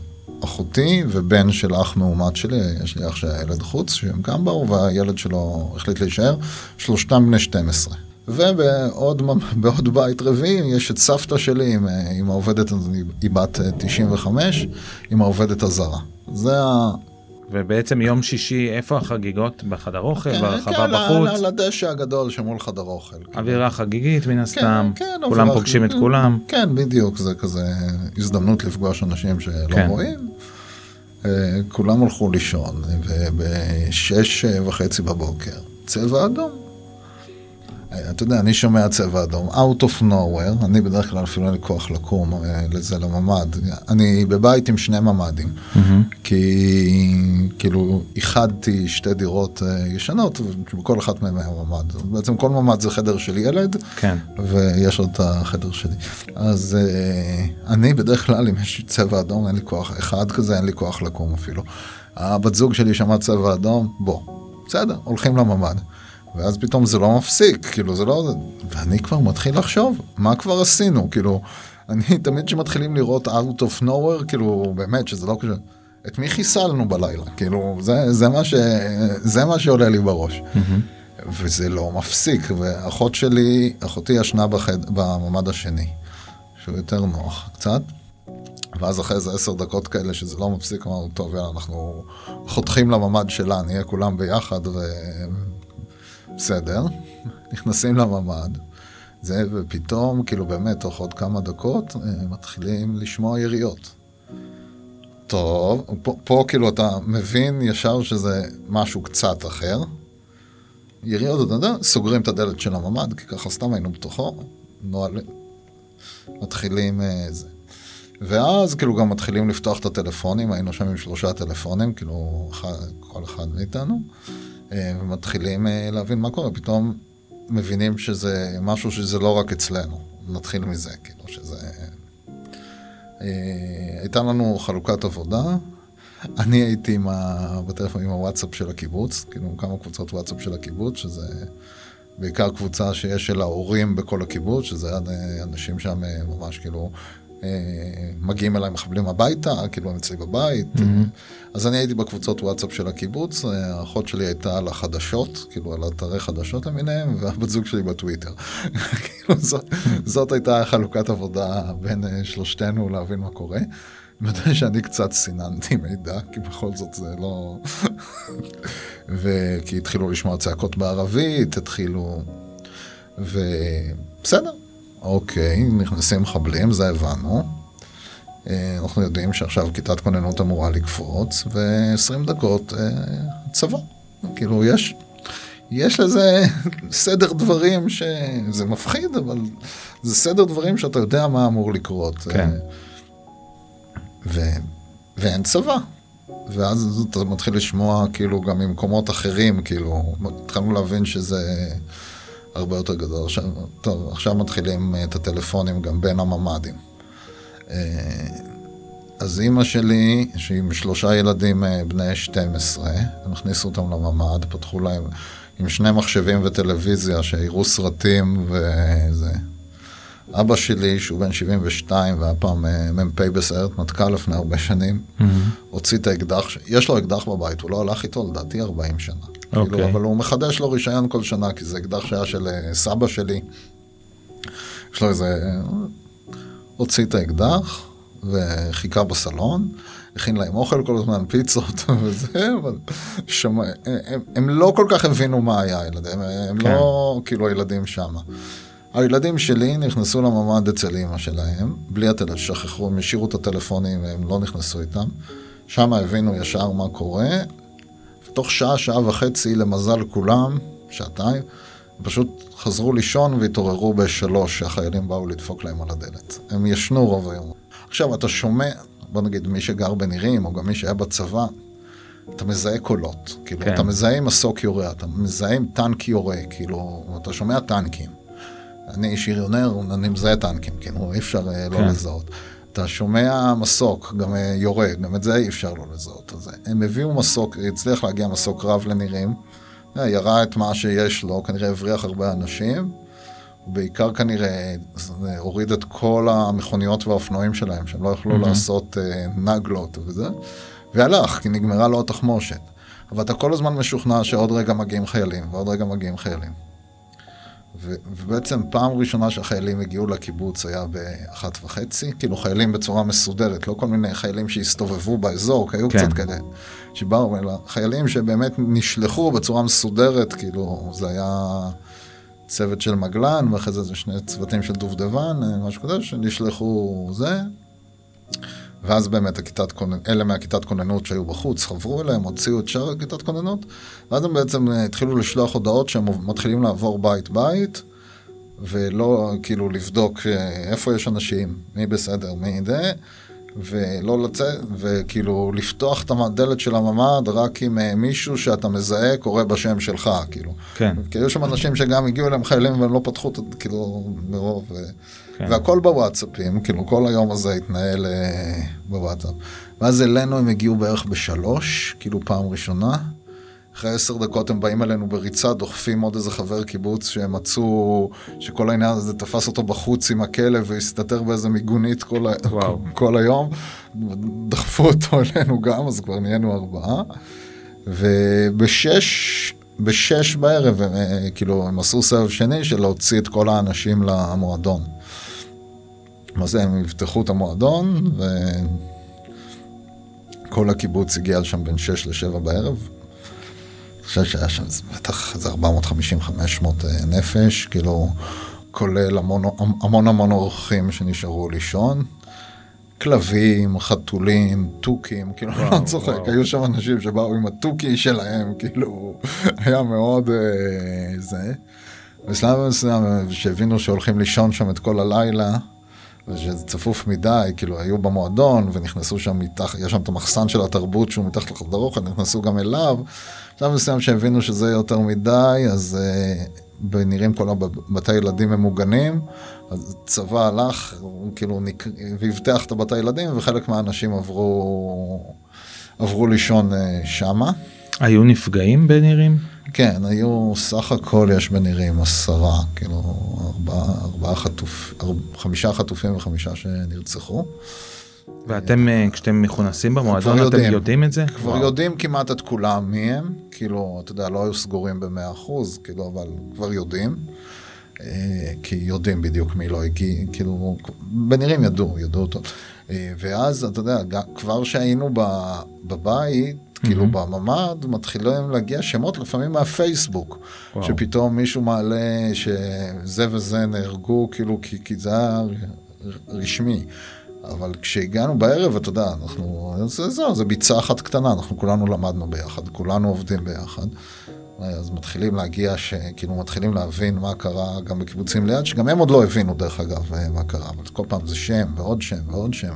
אחותי ובן של אח מאומת שלי, יש לי אח שהיה ילד חוץ, שהם גם באו, והילד שלו החליט להישאר, שלושתם בני 12. ובעוד *laughs* בעוד בית רביעי יש את סבתא שלי עם, עם העובדת, היא בת 95, עם העובדת הזרה. זה. ובעצם יום שישי, איפה החגיגות? בחדר אוכל? כן, ברחבה כן, בחוץ? על הדשא הגדול שמול חדר אוכל. אווירה חגיגית מן הסתם, כן, כולם אווירה- פוגשים את כולם. כן, בדיוק, זה כזה הזדמנות לפגוש אנשים שלא כן. רואים. אה, כולם הלכו לישון, ובשש וחצי בבוקר, צבע אדום. אה, אתה יודע, אני שומע צבע אדום, out of nowhere, אני בדרך כלל אפילו אין לי כוח לקום אה, לזה לממ"ד. אני בבית עם שני ממ"דים, כי כאילו איחדתי שתי דירות אה, ישנות, ובכל אחת מהן היה ממ"ד. בעצם כל ממ"ד זה חדר של ילד, כן. ויש עוד את החדר שלי. אז uh, אני בדרך כלל, אם יש צבע אדום, אין לי כוח, אחד כזה, אין לי כוח לקום אפילו. הבת זוג שלי שמעה צבע אדום, בוא, בסדר, הולכים לממ"ד. ואז פתאום זה לא מפסיק, כאילו זה לא... ואני כבר מתחיל לחשוב, מה כבר עשינו? כאילו, אני תמיד כשמתחילים לראות out of nowhere, כאילו, באמת, שזה לא קשור. את מי חיסלנו בלילה? כאילו, זה, זה, מה, ש, זה מה שעולה לי בראש. וזה לא מפסיק, ואחות שלי, אחותי ישנה בחד, בממד השני, שהוא יותר נוח קצת, ואז אחרי איזה עשר דקות כאלה שזה לא מפסיק, אמרנו, טוב, יאללה, אנחנו חותכים לממד שלה, נהיה כולם ביחד, ובסדר, נכנסים לממד, זה, ופתאום, כאילו באמת, תוך עוד כמה דקות, אה, מתחילים לשמוע יריות. טוב, פה, פה כאילו אתה מבין ישר שזה משהו קצת אחר. יריות, אתה יודע, סוגרים את הדלת של הממ"ד, כי ככה סתם היינו בתוכו, נועלים, מתחילים אה, זה. ואז כאילו גם מתחילים לפתוח את הטלפונים, היינו שם עם שלושה טלפונים, כאילו אחד, כל אחד מאיתנו, אה, ומתחילים אה, להבין מה קורה, פתאום מבינים שזה משהו שזה לא רק אצלנו, נתחיל מזה, כאילו שזה... אה, הייתה לנו חלוקת עבודה, אני הייתי עם ה... בטלפון עם הוואטסאפ של הקיבוץ, כאילו כמה קבוצות וואטסאפ של הקיבוץ, שזה בעיקר קבוצה שיש של ההורים בכל הקיבוץ, שזה אה, אנשים שם אה, ממש כאילו אה, מגיעים אליי מחבלים הביתה, כאילו הם אצלי בבית. אז אני הייתי בקבוצות וואטסאפ של הקיבוץ, אה, האחות שלי הייתה על החדשות, כאילו על אתרי חדשות למיניהם, והבת זוג שלי בטוויטר. *laughs* כאילו זאת, זאת הייתה חלוקת עבודה בין אה, שלושתנו להבין מה קורה. אני יודע שאני קצת סיננתי מידע, כי בכל זאת זה לא... *laughs* וכי התחילו לשמוע צעקות בערבית, התחילו... ובסדר, אוקיי, נכנסים מחבלים, זה הבנו. אה, אנחנו יודעים שעכשיו כיתת כוננות אמורה לקפוץ, ו-20 דקות אה, צבא. כאילו, יש, יש לזה *laughs* סדר דברים שזה מפחיד, אבל זה סדר דברים שאתה יודע מה אמור לקרות. כן. אה, ו... ואין צבא. ואז אתה מתחיל לשמוע כאילו גם ממקומות אחרים, כאילו, התחלנו להבין שזה הרבה יותר גדול. עכשיו, טוב, עכשיו מתחילים את הטלפונים גם בין הממ"דים. אה, אז אימא שלי, שהיא עם שלושה ילדים אה, בני 12, הם הכניסו אותם לממ"ד, פתחו להם עם שני מחשבים וטלוויזיה שיראו סרטים וזה. אבא שלי, שהוא בן 72 והיה פעם אה, מ"פ בסיירת מטכ"ל לפני הרבה שנים, הוציא את האקדח, יש לו אקדח בבית, הוא לא הלך איתו לדעתי 40 שנה. אוקיי. כאילו, אבל הוא מחדש לו רישיון כל שנה, כי זה אקדח שהיה של אה, סבא שלי. יש לו איזה... אה, הוציא את האקדח וחיכה בסלון, הכין להם אוכל כל הזמן, פיצות *laughs* וזה, אבל שומע, הם, הם לא כל כך הבינו מה היה הילדים, הם כן. לא כאילו הילדים שמה. הילדים שלי נכנסו לממ"ד אצל אימא שלהם, בלי הטלפון, שכחו, הם השאירו את הטלפונים והם לא נכנסו איתם. שם הבינו ישר מה קורה. ותוך שעה, שעה וחצי, למזל כולם, שעתיים, פשוט חזרו לישון והתעוררו בשלוש, שהחיילים באו לדפוק להם על הדלת. הם ישנו רוב היום. עכשיו, אתה שומע, בוא נגיד, מי שגר בנירים, או גם מי שהיה בצבא, אתה מזהה קולות. כאילו, כן. אתה מזהה מסוק יורה, אתה מזהה טנק יורה, כאילו, אתה שומע טנקים. אני שריונר, אני מזהה טנקים, כאילו, אי אפשר אה, לא כן. לזהות. אתה שומע מסוק, גם אה, יורה, גם את זה אי אפשר לא לזהות. אז הם הביאו מסוק, הצליח להגיע מסוק רב לנירים, אה, ירה את מה שיש לו, כנראה הבריח הרבה אנשים, ובעיקר כנראה אה, הוריד את כל המכוניות והאופנועים שלהם, שהם לא יכלו מהמם. לעשות אה, נגלות וזה, והלך, כי נגמרה לו התחמושת. אבל אתה כל הזמן משוכנע שעוד רגע מגיעים חיילים, ועוד רגע מגיעים חיילים. ו- ובעצם פעם ראשונה שהחיילים הגיעו לקיבוץ היה באחת וחצי, כאילו חיילים בצורה מסודרת, לא כל מיני חיילים שהסתובבו באזור, כי היו כן. קצת כאלה שבאו, אלא חיילים שבאמת נשלחו בצורה מסודרת, כאילו זה היה צוות של מגלן, ואחרי זה זה שני צוותים של דובדבן, אה, משהו כזה, שנשלחו זה. ואז באמת הכיתת כוננות, אלה מהכיתת כוננות שהיו בחוץ, חברו אליהם, הוציאו את שאר הכיתת כוננות, ואז הם בעצם אה, התחילו לשלוח הודעות שהם מתחילים לעבור בית-בית, ולא כאילו לבדוק אה, איפה יש אנשים, מי בסדר, מי זה, ולא לצאת, וכאילו לפתוח את הדלת של הממ"ד רק עם אה, מישהו שאתה מזהה קורא בשם שלך, כאילו. כן. כי היו שם אנשים שגם הגיעו אליהם חיילים והם לא פתחו, את- כאילו, מרוב... כן. והכל בוואטסאפים, כאילו כל היום הזה התנהל אה, בוואטסאפ. ואז אלינו הם הגיעו בערך בשלוש, כאילו פעם ראשונה. אחרי עשר דקות הם באים אלינו בריצה, דוחפים עוד איזה חבר קיבוץ שהם מצאו, שכל העניין הזה תפס אותו בחוץ עם הכלב והסתתר באיזה מיגונית כל, ה... *laughs* כל היום. דחפו אותו אלינו גם, אז כבר נהיינו ארבעה. ובשש, בשש בערב, הם, אה, כאילו, הם עשו סבב שני של להוציא את כל האנשים למועדון. זה, הם יפתחו את המועדון, וכל הקיבוץ הגיע לשם בין 6 ל-7 בערב. אני חושב שהיה שם בטח איזה 450-500 אה, נפש, כאילו, כולל המון המון, המון אורחים שנשארו לישון. כלבים, חתולים, תוכים, כאילו, וואו, לא צוחק, וואו. היו שם אנשים שבאו עם התוכי שלהם, כאילו, היה מאוד אה, זה. בשלב מסוים, שהבינו שהולכים לישון שם את כל הלילה, ושזה צפוף מדי, כאילו, היו במועדון, ונכנסו שם מתחת, יש שם את המחסן של התרבות שהוא מתחת לחדר אוכל, נכנסו גם אליו. בשלב מסוים שהבינו שזה יותר מדי, אז אה, נראים כל הבתי ילדים ממוגנים, אז צבא הלך, הוא כאילו, נק... ואבטח את הבתי ילדים, וחלק מהאנשים עברו, עברו לישון אה, שמה. היו נפגעים בנירים? כן, היו סך הכל יש בנירים עשרה, כאילו ארבעה, ארבעה חטוף, ארבע, חמישה חטופים וחמישה שנרצחו. ואתם, אה, כשאתם מכונסים במועדון, אתם יודעים. יודעים את זה? כבר וואו. יודעים כמעט את כולם מי הם, כאילו, אתה יודע, לא היו סגורים במאה אחוז, כאילו, אבל כבר יודעים. אה, כי יודעים בדיוק מי לא הגיע, כאילו, בנירים ידעו, ידעו אותו. אה, ואז, אתה יודע, כבר שהיינו ב- בבית, כאילו בממ"ד, מתחילים להגיע שמות לפעמים מהפייסבוק. וואו. שפתאום מישהו מעלה שזה וזה נהרגו, כאילו, כי, כי זה היה רשמי. אבל כשהגענו בערב, אתה יודע, אנחנו, זה, זהו, זה ביצה אחת קטנה, אנחנו כולנו למדנו ביחד, כולנו עובדים ביחד. אז מתחילים להגיע, כאילו מתחילים להבין מה קרה גם בקיבוצים ליד, שגם הם עוד לא הבינו דרך אגב מה קרה, אבל כל פעם זה שם ועוד שם ועוד שם.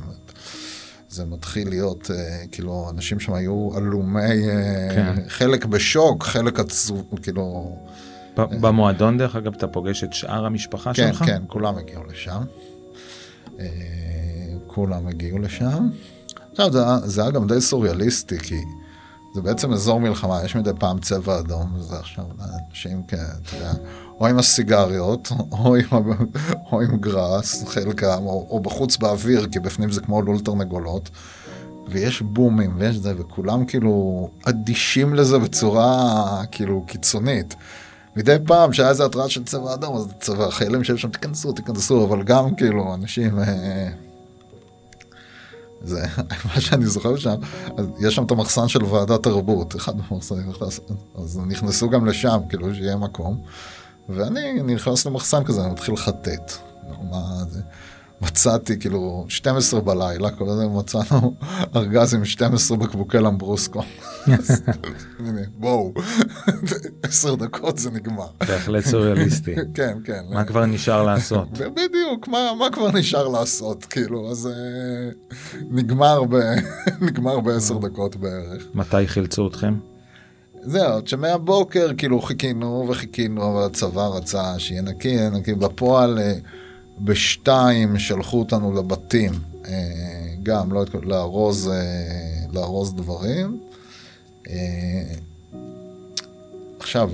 זה מתחיל להיות, אה, כאילו, אנשים שם היו עלומי, אה, כן. חלק בשוק, חלק עצוב, כאילו... ב- במועדון, דרך אגב, אתה פוגש את שאר המשפחה כן, שלך? כן, כולם הגיעו לשם. אה, כולם הגיעו לשם. עכשיו, זה, זה היה גם די סוריאליסטי, כי זה בעצם אזור מלחמה, יש מדי פעם צבע אדום, וזה עכשיו, אנשים כאלה, אתה יודע, או עם הסיגריות, *laughs* או עם, או עם גראס, חלקם, או, או בחוץ באוויר, כי בפנים זה כמו לול תרנגולות. ויש בומים ויש זה, וכולם כאילו אדישים לזה בצורה כאילו קיצונית. מדי פעם שהיה איזה התראה של צבע אדום, אז צבע החיילים שהיו שם, תיכנסו, תיכנסו, אבל גם כאילו אנשים... אה, זה *laughs* מה שאני זוכר שם, יש שם את המחסן של ועדת תרבות, אחד המחסנים אז נכנסו גם לשם, כאילו שיהיה מקום, ואני נכנס למחסן כזה, אני מתחיל לחטט, מה זה, מצאתי כאילו 12 בלילה, כל הזמן מצאנו ארגז עם 12 בקבוקי למברוסקו. הנה, בואו, עשר דקות זה נגמר. בהחלט סוריאליסטי. כן, כן. מה כבר נשאר לעשות? בדיוק, מה, מה כבר נשאר לעשות, כאילו, אז אה, נגמר, ב, *laughs* נגמר בעשר דקות בערך. מתי חילצו אתכם? זהו, עוד שמהבוקר כאילו חיכינו וחיכינו, אבל הצבא רצה שיהיה נקי, נקי. בפועל, אה, בשתיים שלחו אותנו לבתים, אה, גם, לא, לארוז, אה, לארוז דברים. אה, עכשיו,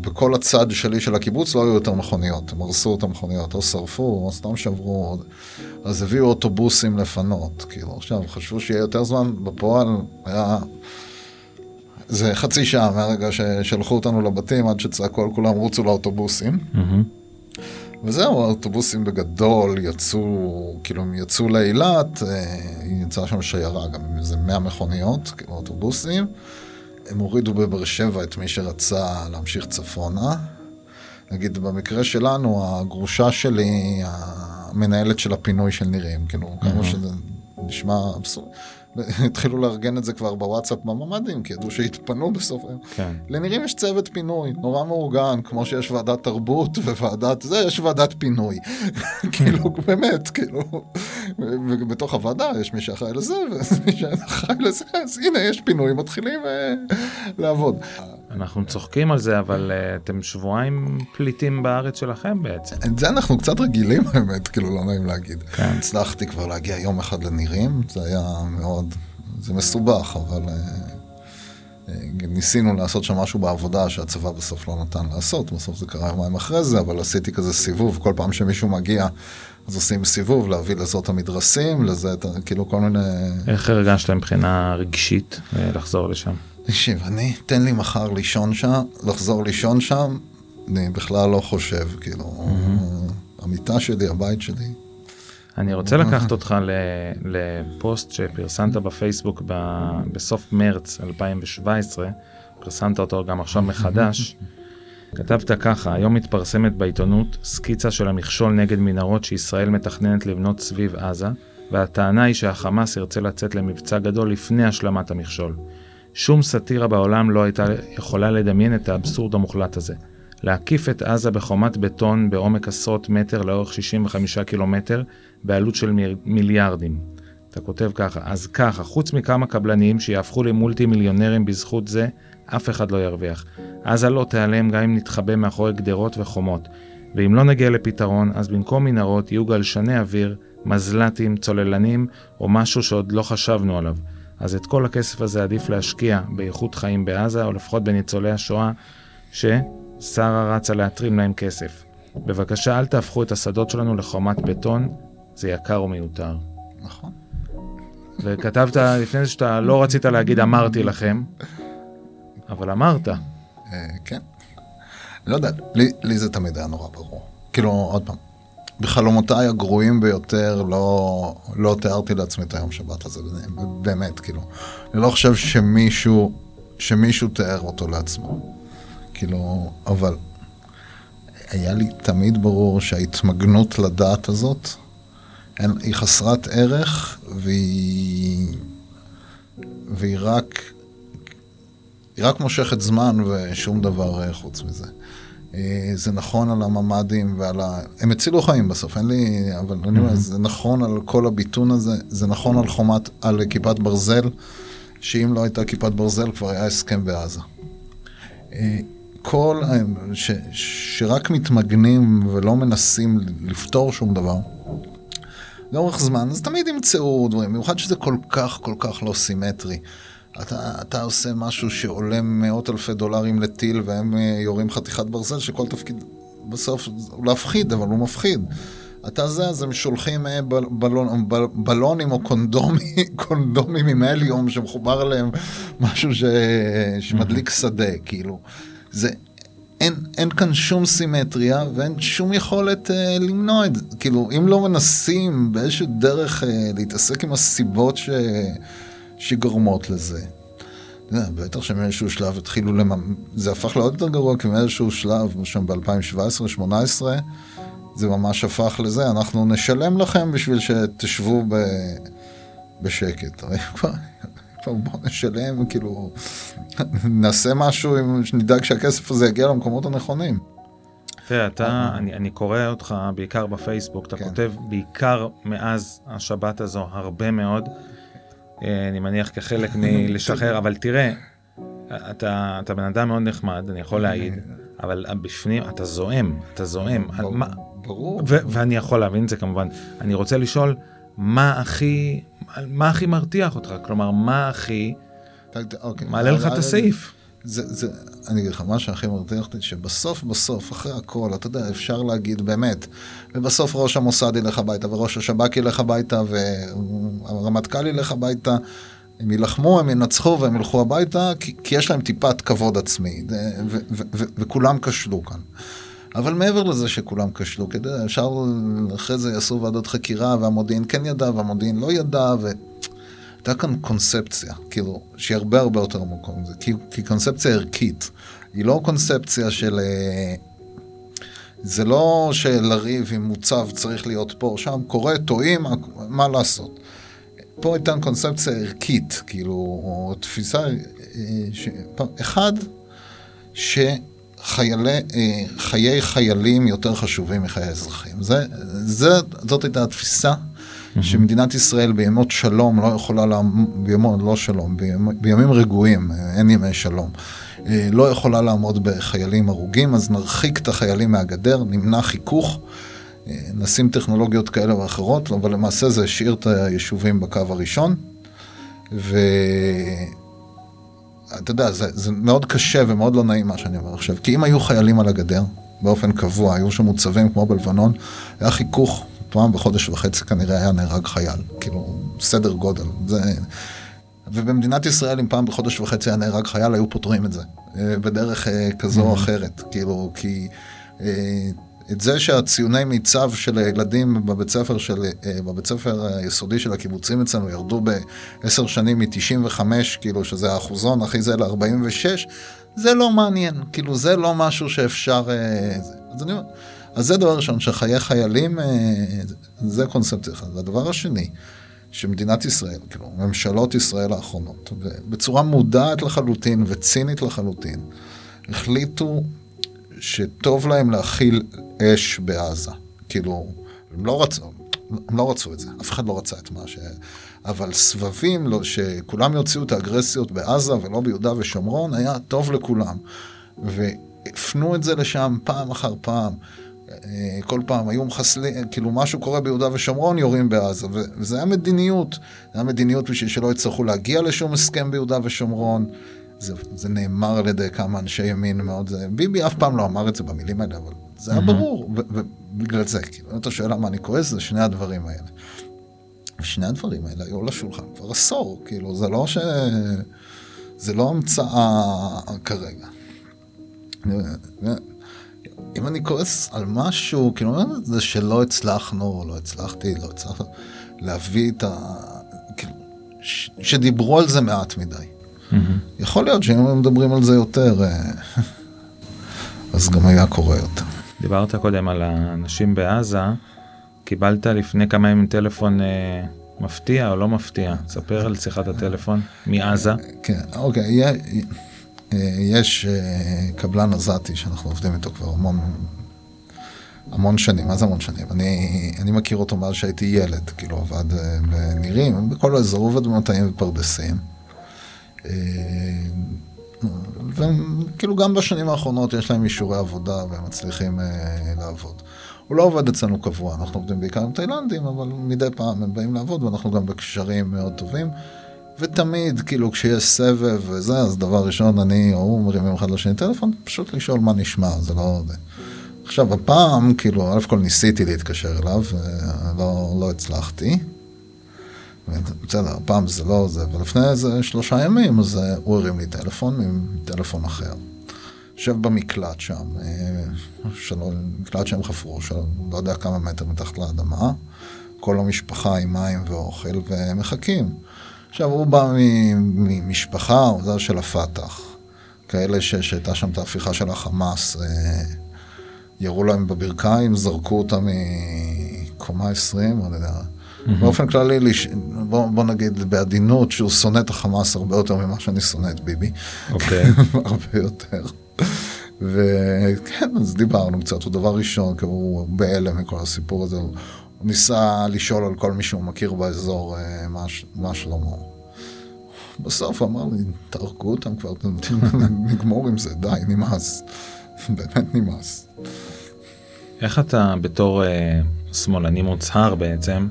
בכל הצד שלי של הקיבוץ לא היו יותר מכוניות, הם הרסו את המכוניות, או שרפו, או סתם שברו, אז הביאו אוטובוסים לפנות, כאילו, עכשיו, חשבו שיהיה יותר זמן, בפועל היה... זה חצי שעה מהרגע ששלחו אותנו לבתים עד שצעקו על כולם רוצו לאוטובוסים. וזהו, האוטובוסים בגדול יצאו, כאילו הם יצאו לאילת, אה, יצאה שם שיירה, גם איזה 100 מכוניות, כאילו אוטובוסים. הם הורידו בבאר שבע את מי שרצה להמשיך צפונה. נגיד במקרה שלנו, הגרושה שלי, המנהלת של הפינוי של נירים, כאילו, כמה שזה נשמע אבסורד. התחילו לארגן את זה כבר בוואטסאפ בממ"דים, כי ידעו שיתפנו בסוף היום. כן. לנירים יש צוות פינוי, נורא מאורגן, כמו שיש ועדת תרבות וועדת זה, יש ועדת פינוי. *laughs* כאילו, באמת, כאילו, ובתוך הוועדה יש מי שאחראי לזה, ומי שאחראי לזה, אז הנה, יש פינוי, מתחילים אה, לעבוד. אנחנו צוחקים על זה, אבל uh, אתם שבועיים פליטים בארץ שלכם בעצם. את זה אנחנו קצת רגילים, *laughs* האמת, כאילו, לא נעים להגיד. כן. הצלחתי כבר להגיע יום אחד לנירים, זה היה מאוד, זה מסובך, אבל אה, אה, ניסינו לעשות שם משהו בעבודה שהצבא בסוף לא נתן לעשות, בסוף זה קרה יומיים אחרי זה, אבל עשיתי כזה סיבוב, כל פעם שמישהו מגיע, אז עושים סיבוב, להביא לזאת המדרסים, לזה, את כאילו כל מיני... איך הרגשת מבחינה רגשית אה, לחזור לשם? תקשיב, אני, תן לי מחר לישון שם, לחזור לישון שם, אני בכלל לא חושב, כאילו, המיטה שלי, הבית שלי. אני רוצה לקחת אותך לפוסט שפרסמת בפייסבוק ב- בסוף מרץ 2017, פרסמת אותו גם עכשיו מחדש. *laughs* כתבת ככה, היום מתפרסמת בעיתונות סקיצה של המכשול נגד מנהרות שישראל מתכננת לבנות סביב עזה, והטענה היא שהחמאס ירצה לצאת למבצע גדול לפני השלמת המכשול. שום סאטירה בעולם לא הייתה יכולה לדמיין את האבסורד המוחלט הזה. להקיף את עזה בחומת בטון בעומק עשרות מטר לאורך 65 קילומטר, בעלות של מיליארדים. אתה כותב ככה, אז ככה, חוץ מכמה קבלנים שיהפכו למולטי מיליונרים בזכות זה, אף אחד לא ירוויח. עזה לא תיעלם גם אם נתחבא מאחורי גדרות וחומות. ואם לא נגיע לפתרון, אז במקום מנהרות יהיו גלשני אוויר, מזל"טים, צוללנים, או משהו שעוד לא חשבנו עליו. אז את כל הכסף הזה עדיף להשקיע באיכות חיים בעזה, או לפחות בניצולי השואה, ששרה רצה להתרים להם כסף. בבקשה, אל תהפכו את השדות שלנו לחומת בטון, זה יקר ומיותר. נכון. וכתבת לפני זה שאתה לא רצית להגיד אמרתי לכם, אבל אמרת. אה, כן. לא יודע, לי, לי זה תמיד היה נורא ברור. כאילו, עוד פעם, בחלומותיי הגרועים ביותר לא, לא תיארתי לעצמי את היום שבת הזה, באמת, כאילו. אני לא חושב שמישהו, שמישהו תיאר אותו לעצמו. כאילו, אבל היה לי תמיד ברור שההתמגנות לדת הזאת, אין, היא חסרת ערך, והיא, והיא רק רק מושכת זמן ושום דבר אה, חוץ מזה. אה, זה נכון על הממ"דים ועל ה... הם הצילו חיים בסוף, אין לי... אבל אני אומר, זה נכון על כל הביטון הזה, זה נכון על חומת, על כיפת ברזל, שאם לא הייתה כיפת ברזל כבר היה הסכם בעזה. אה, כל... ש, שרק מתמגנים ולא מנסים לפתור שום דבר, לאורך זמן, אז תמיד ימצאו דברים, במיוחד שזה כל כך כל כך לא סימטרי. אתה, אתה עושה משהו שעולה מאות אלפי דולרים לטיל והם אה, יורים חתיכת ברזל שכל תפקיד בסוף הוא להפחיד, אבל הוא מפחיד. אתה זה, אז הם שולחים אה, בל, בלון, בל, בלונים או קונדומים, *laughs* קונדומים עם הליום שמחובר אליהם *laughs* משהו ש, שמדליק שדה, כאילו. זה, אין, אין כאן שום סימטריה ואין שום יכולת אה, למנוע את זה. כאילו, אם לא מנסים באיזושהי דרך אה, להתעסק עם הסיבות ש, שגורמות לזה. בטח שמאיזשהו שלב התחילו לממ... זה הפך לעוד יותר גרוע, כי מאיזשהו שלב, שם ב-2017-2018, זה ממש הפך לזה, אנחנו נשלם לכם בשביל שתשבו ב... בשקט. *laughs* כבר, כבר בוא נשלם, כאילו, נעשה משהו, אם- שנדאג שהכסף הזה יגיע למקומות הנכונים. תראה, אתה, אני, אני קורא אותך בעיקר בפייסבוק, אתה כן. כותב בעיקר מאז השבת הזו הרבה מאוד, אני מניח כחלק *laughs* מלשחרר, אבל תראה, אתה, אתה בן אדם מאוד נחמד, אני יכול להעיד, *laughs* אבל בפנים אתה זועם, אתה זועם. מה- ברור. ו- ואני יכול להבין את זה כמובן. אני רוצה לשאול, מה הכי, מה הכי מרתיח אותך? כלומר, מה הכי אוקיי. מעלה לך את הסעיף? זה, זה, אני אגיד לך, מה שהכי מרתיח אותי, שבסוף בסוף, אחרי הכל, אתה יודע, אפשר להגיד באמת, ובסוף ראש המוסד ילך הביתה, וראש השב"כ ילך הביתה, והרמטכ"ל ילך הביתה, הם יילחמו, הם ינצחו והם ילכו הביתה, כי, כי יש להם טיפת כבוד עצמי, ו, ו, ו, וכולם כשלו כאן. אבל מעבר לזה שכולם כשלו, כדי, אפשר אחרי זה יעשו ועדות חקירה, והמודיעין כן ידע, והמודיעין לא ידע, ו... הייתה כאן קונספציה, כאילו, שהיא הרבה הרבה יותר עמוקה מזה, כי, כי קונספציה ערכית, היא לא קונספציה של... אה, זה לא שלריב עם מוצב צריך להיות פה או שם, קורה, טועים, מה לעשות. פה הייתה קונספציה ערכית, כאילו, או תפיסה, אה, ש... אחד, שחיי אה, חיילים יותר חשובים מחיי אזרחים. זה, זה, זאת הייתה התפיסה שמדינת ישראל בימות שלום לא יכולה, לעמוד, בימות, לא שלום, בימ, בימים רגועים, אין ימי שלום, אה, לא יכולה לעמוד בחיילים הרוגים, אז נרחיק את החיילים מהגדר, נמנע חיכוך, אה, נשים טכנולוגיות כאלה ואחרות, אבל למעשה זה השאיר את היישובים בקו הראשון, ואתה יודע, זה, זה מאוד קשה ומאוד לא נעים מה שאני אומר עכשיו, כי אם היו חיילים על הגדר, באופן קבוע, היו שם מוצבים כמו בלבנון, היה חיכוך פעם בחודש וחצי כנראה היה נהרג חייל, כאילו, סדר גודל. זה... ובמדינת ישראל, אם פעם בחודש וחצי היה נהרג חייל, היו פותרים את זה, אה, בדרך אה, כזו או mm-hmm. אחרת, כאילו, כי... אה, את זה שהציוני מיצב של הילדים בבית ספר, של, בבית ספר היסודי של הקיבוצים אצלנו ירדו בעשר שנים מ-95, כאילו שזה האחוזון הכי זה ל-46, זה לא מעניין, כאילו זה לא משהו שאפשר... אז אני אומר, אז זה דבר ראשון, שחיי חיילים, אה, זה קונספציה אחת. והדבר השני, שמדינת ישראל, כאילו, ממשלות ישראל האחרונות, בצורה מודעת לחלוטין וצינית לחלוטין, החליטו שטוב להם להכיל אש בעזה. כאילו, הם לא רצו, הם לא רצו את זה, אף אחד לא רצה את מה ש... אבל סבבים, לא, שכולם יוציאו את האגרסיות בעזה ולא ביהודה ושומרון, היה טוב לכולם. והפנו את זה לשם פעם אחר פעם. אה, כל פעם היו מחסלים, כאילו משהו קורה ביהודה ושומרון, יורים בעזה. וזה היה מדיניות, זה היה מדיניות בשביל שלא יצטרכו להגיע לשום הסכם ביהודה ושומרון. זה, זה נאמר על ידי כמה אנשי ימין מאוד, זה, ביבי אף פעם לא אמר את זה במילים האלה, אבל זה היה ברור, ובגלל זה, כאילו, אתה שואל למה אני כועס, זה שני הדברים האלה. ושני הדברים האלה היו על השולחן כבר עשור, כאילו, זה לא ש... זה לא המצאה כרגע. אם אני כועס על משהו, כאילו, זה שלא הצלחנו, לא הצלחתי, לא הצלחנו, להביא את ה... כאילו, ש... שדיברו על זה מעט מדי. Mm-hmm. יכול להיות שאם הם מדברים על זה יותר, אה, אז גם היה קורה יותר. דיברת קודם על האנשים בעזה, קיבלת לפני כמה ימים טלפון אה, מפתיע או לא מפתיע? ספר על שיחת הטלפון מעזה. כן, אוקיי, אה, יש אה, קבלן עזתי שאנחנו עובדים איתו כבר המון, המון שנים, מה זה המון שנים? אני, אני מכיר אותו מאז שהייתי ילד, כאילו עבד אה, בנירים, בכל האזור עובד במטעים ופרדסים. וכאילו גם בשנים האחרונות יש להם אישורי עבודה והם מצליחים לעבוד. הוא לא עובד אצלנו קבוע, אנחנו עובדים בעיקר עם תאילנדים, אבל מדי פעם הם באים לעבוד ואנחנו גם בקשרים מאוד טובים. ותמיד, כאילו, כשיש סבב וזה, אז דבר ראשון, אני או הוא מרימים אחד לשני טלפון, פשוט לשאול מה נשמע, זה לא... עכשיו, הפעם, כאילו, א' כל ניסיתי להתקשר אליו, ולא לא הצלחתי. בסדר, הפעם זה לא זה, ולפני איזה שלושה ימים, אז אה, הוא הרים לי טלפון עם טלפון אחר. יושב במקלט שם, אה, שלא, מקלט שהם חפרו, של לא יודע כמה מטר מתחת לאדמה, כל המשפחה עם מים ואוכל, ומחכים. עכשיו, הוא בא ממשפחה, עוזר של הפת"ח, כאלה שהייתה שם את ההפיכה של החמאס, אה, ירו להם בברכיים, זרקו אותם מקומה 20, אני יודע. Mm-hmm. באופן כללי, בוא, בוא נגיד בעדינות, שהוא שונא את החמאס הרבה יותר ממה שאני שונא את ביבי. אוקיי. Okay. *laughs* הרבה יותר. וכן, אז דיברנו קצת, הוא דבר ראשון, כי הוא בהלם מכל הסיפור הזה. הוא ניסה לשאול על כל מי שהוא מכיר באזור אה, מה, מה שלמה. בסוף אמר לי, תהרגו אותם כבר, *laughs* נגמור עם זה, די, נמאס. *laughs* באמת נמאס. איך אתה בתור uh, שמאלני מוצהר בעצם,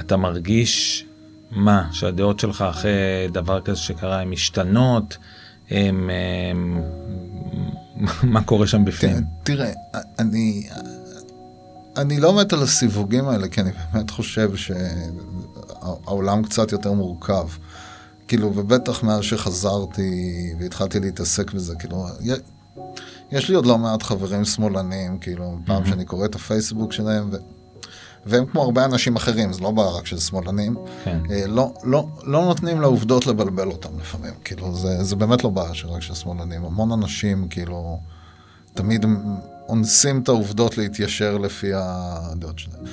אתה מרגיש מה, שהדעות שלך אחרי דבר כזה שקרה הן משתנות, הם, הם, *laughs* מה קורה שם בפנים? תראה, אני, אני לא מת על הסיווגים האלה, כי אני באמת חושב שהעולם קצת יותר מורכב. כאילו, ובטח מאז שחזרתי והתחלתי להתעסק בזה, כאילו, יש לי עוד לא מעט חברים שמאלנים, כאילו, פעם שאני קורא את הפייסבוק שלהם, ו... והם כמו הרבה אנשים אחרים, זה לא בעיה רק של שמאלנים, כן. אה, לא, לא, לא נותנים לעובדות לבלבל אותם לפעמים, כאילו, זה, זה באמת לא בעיה רק של שמאלנים, המון אנשים, כאילו, תמיד אונסים את העובדות להתיישר לפי הדעות שלהם.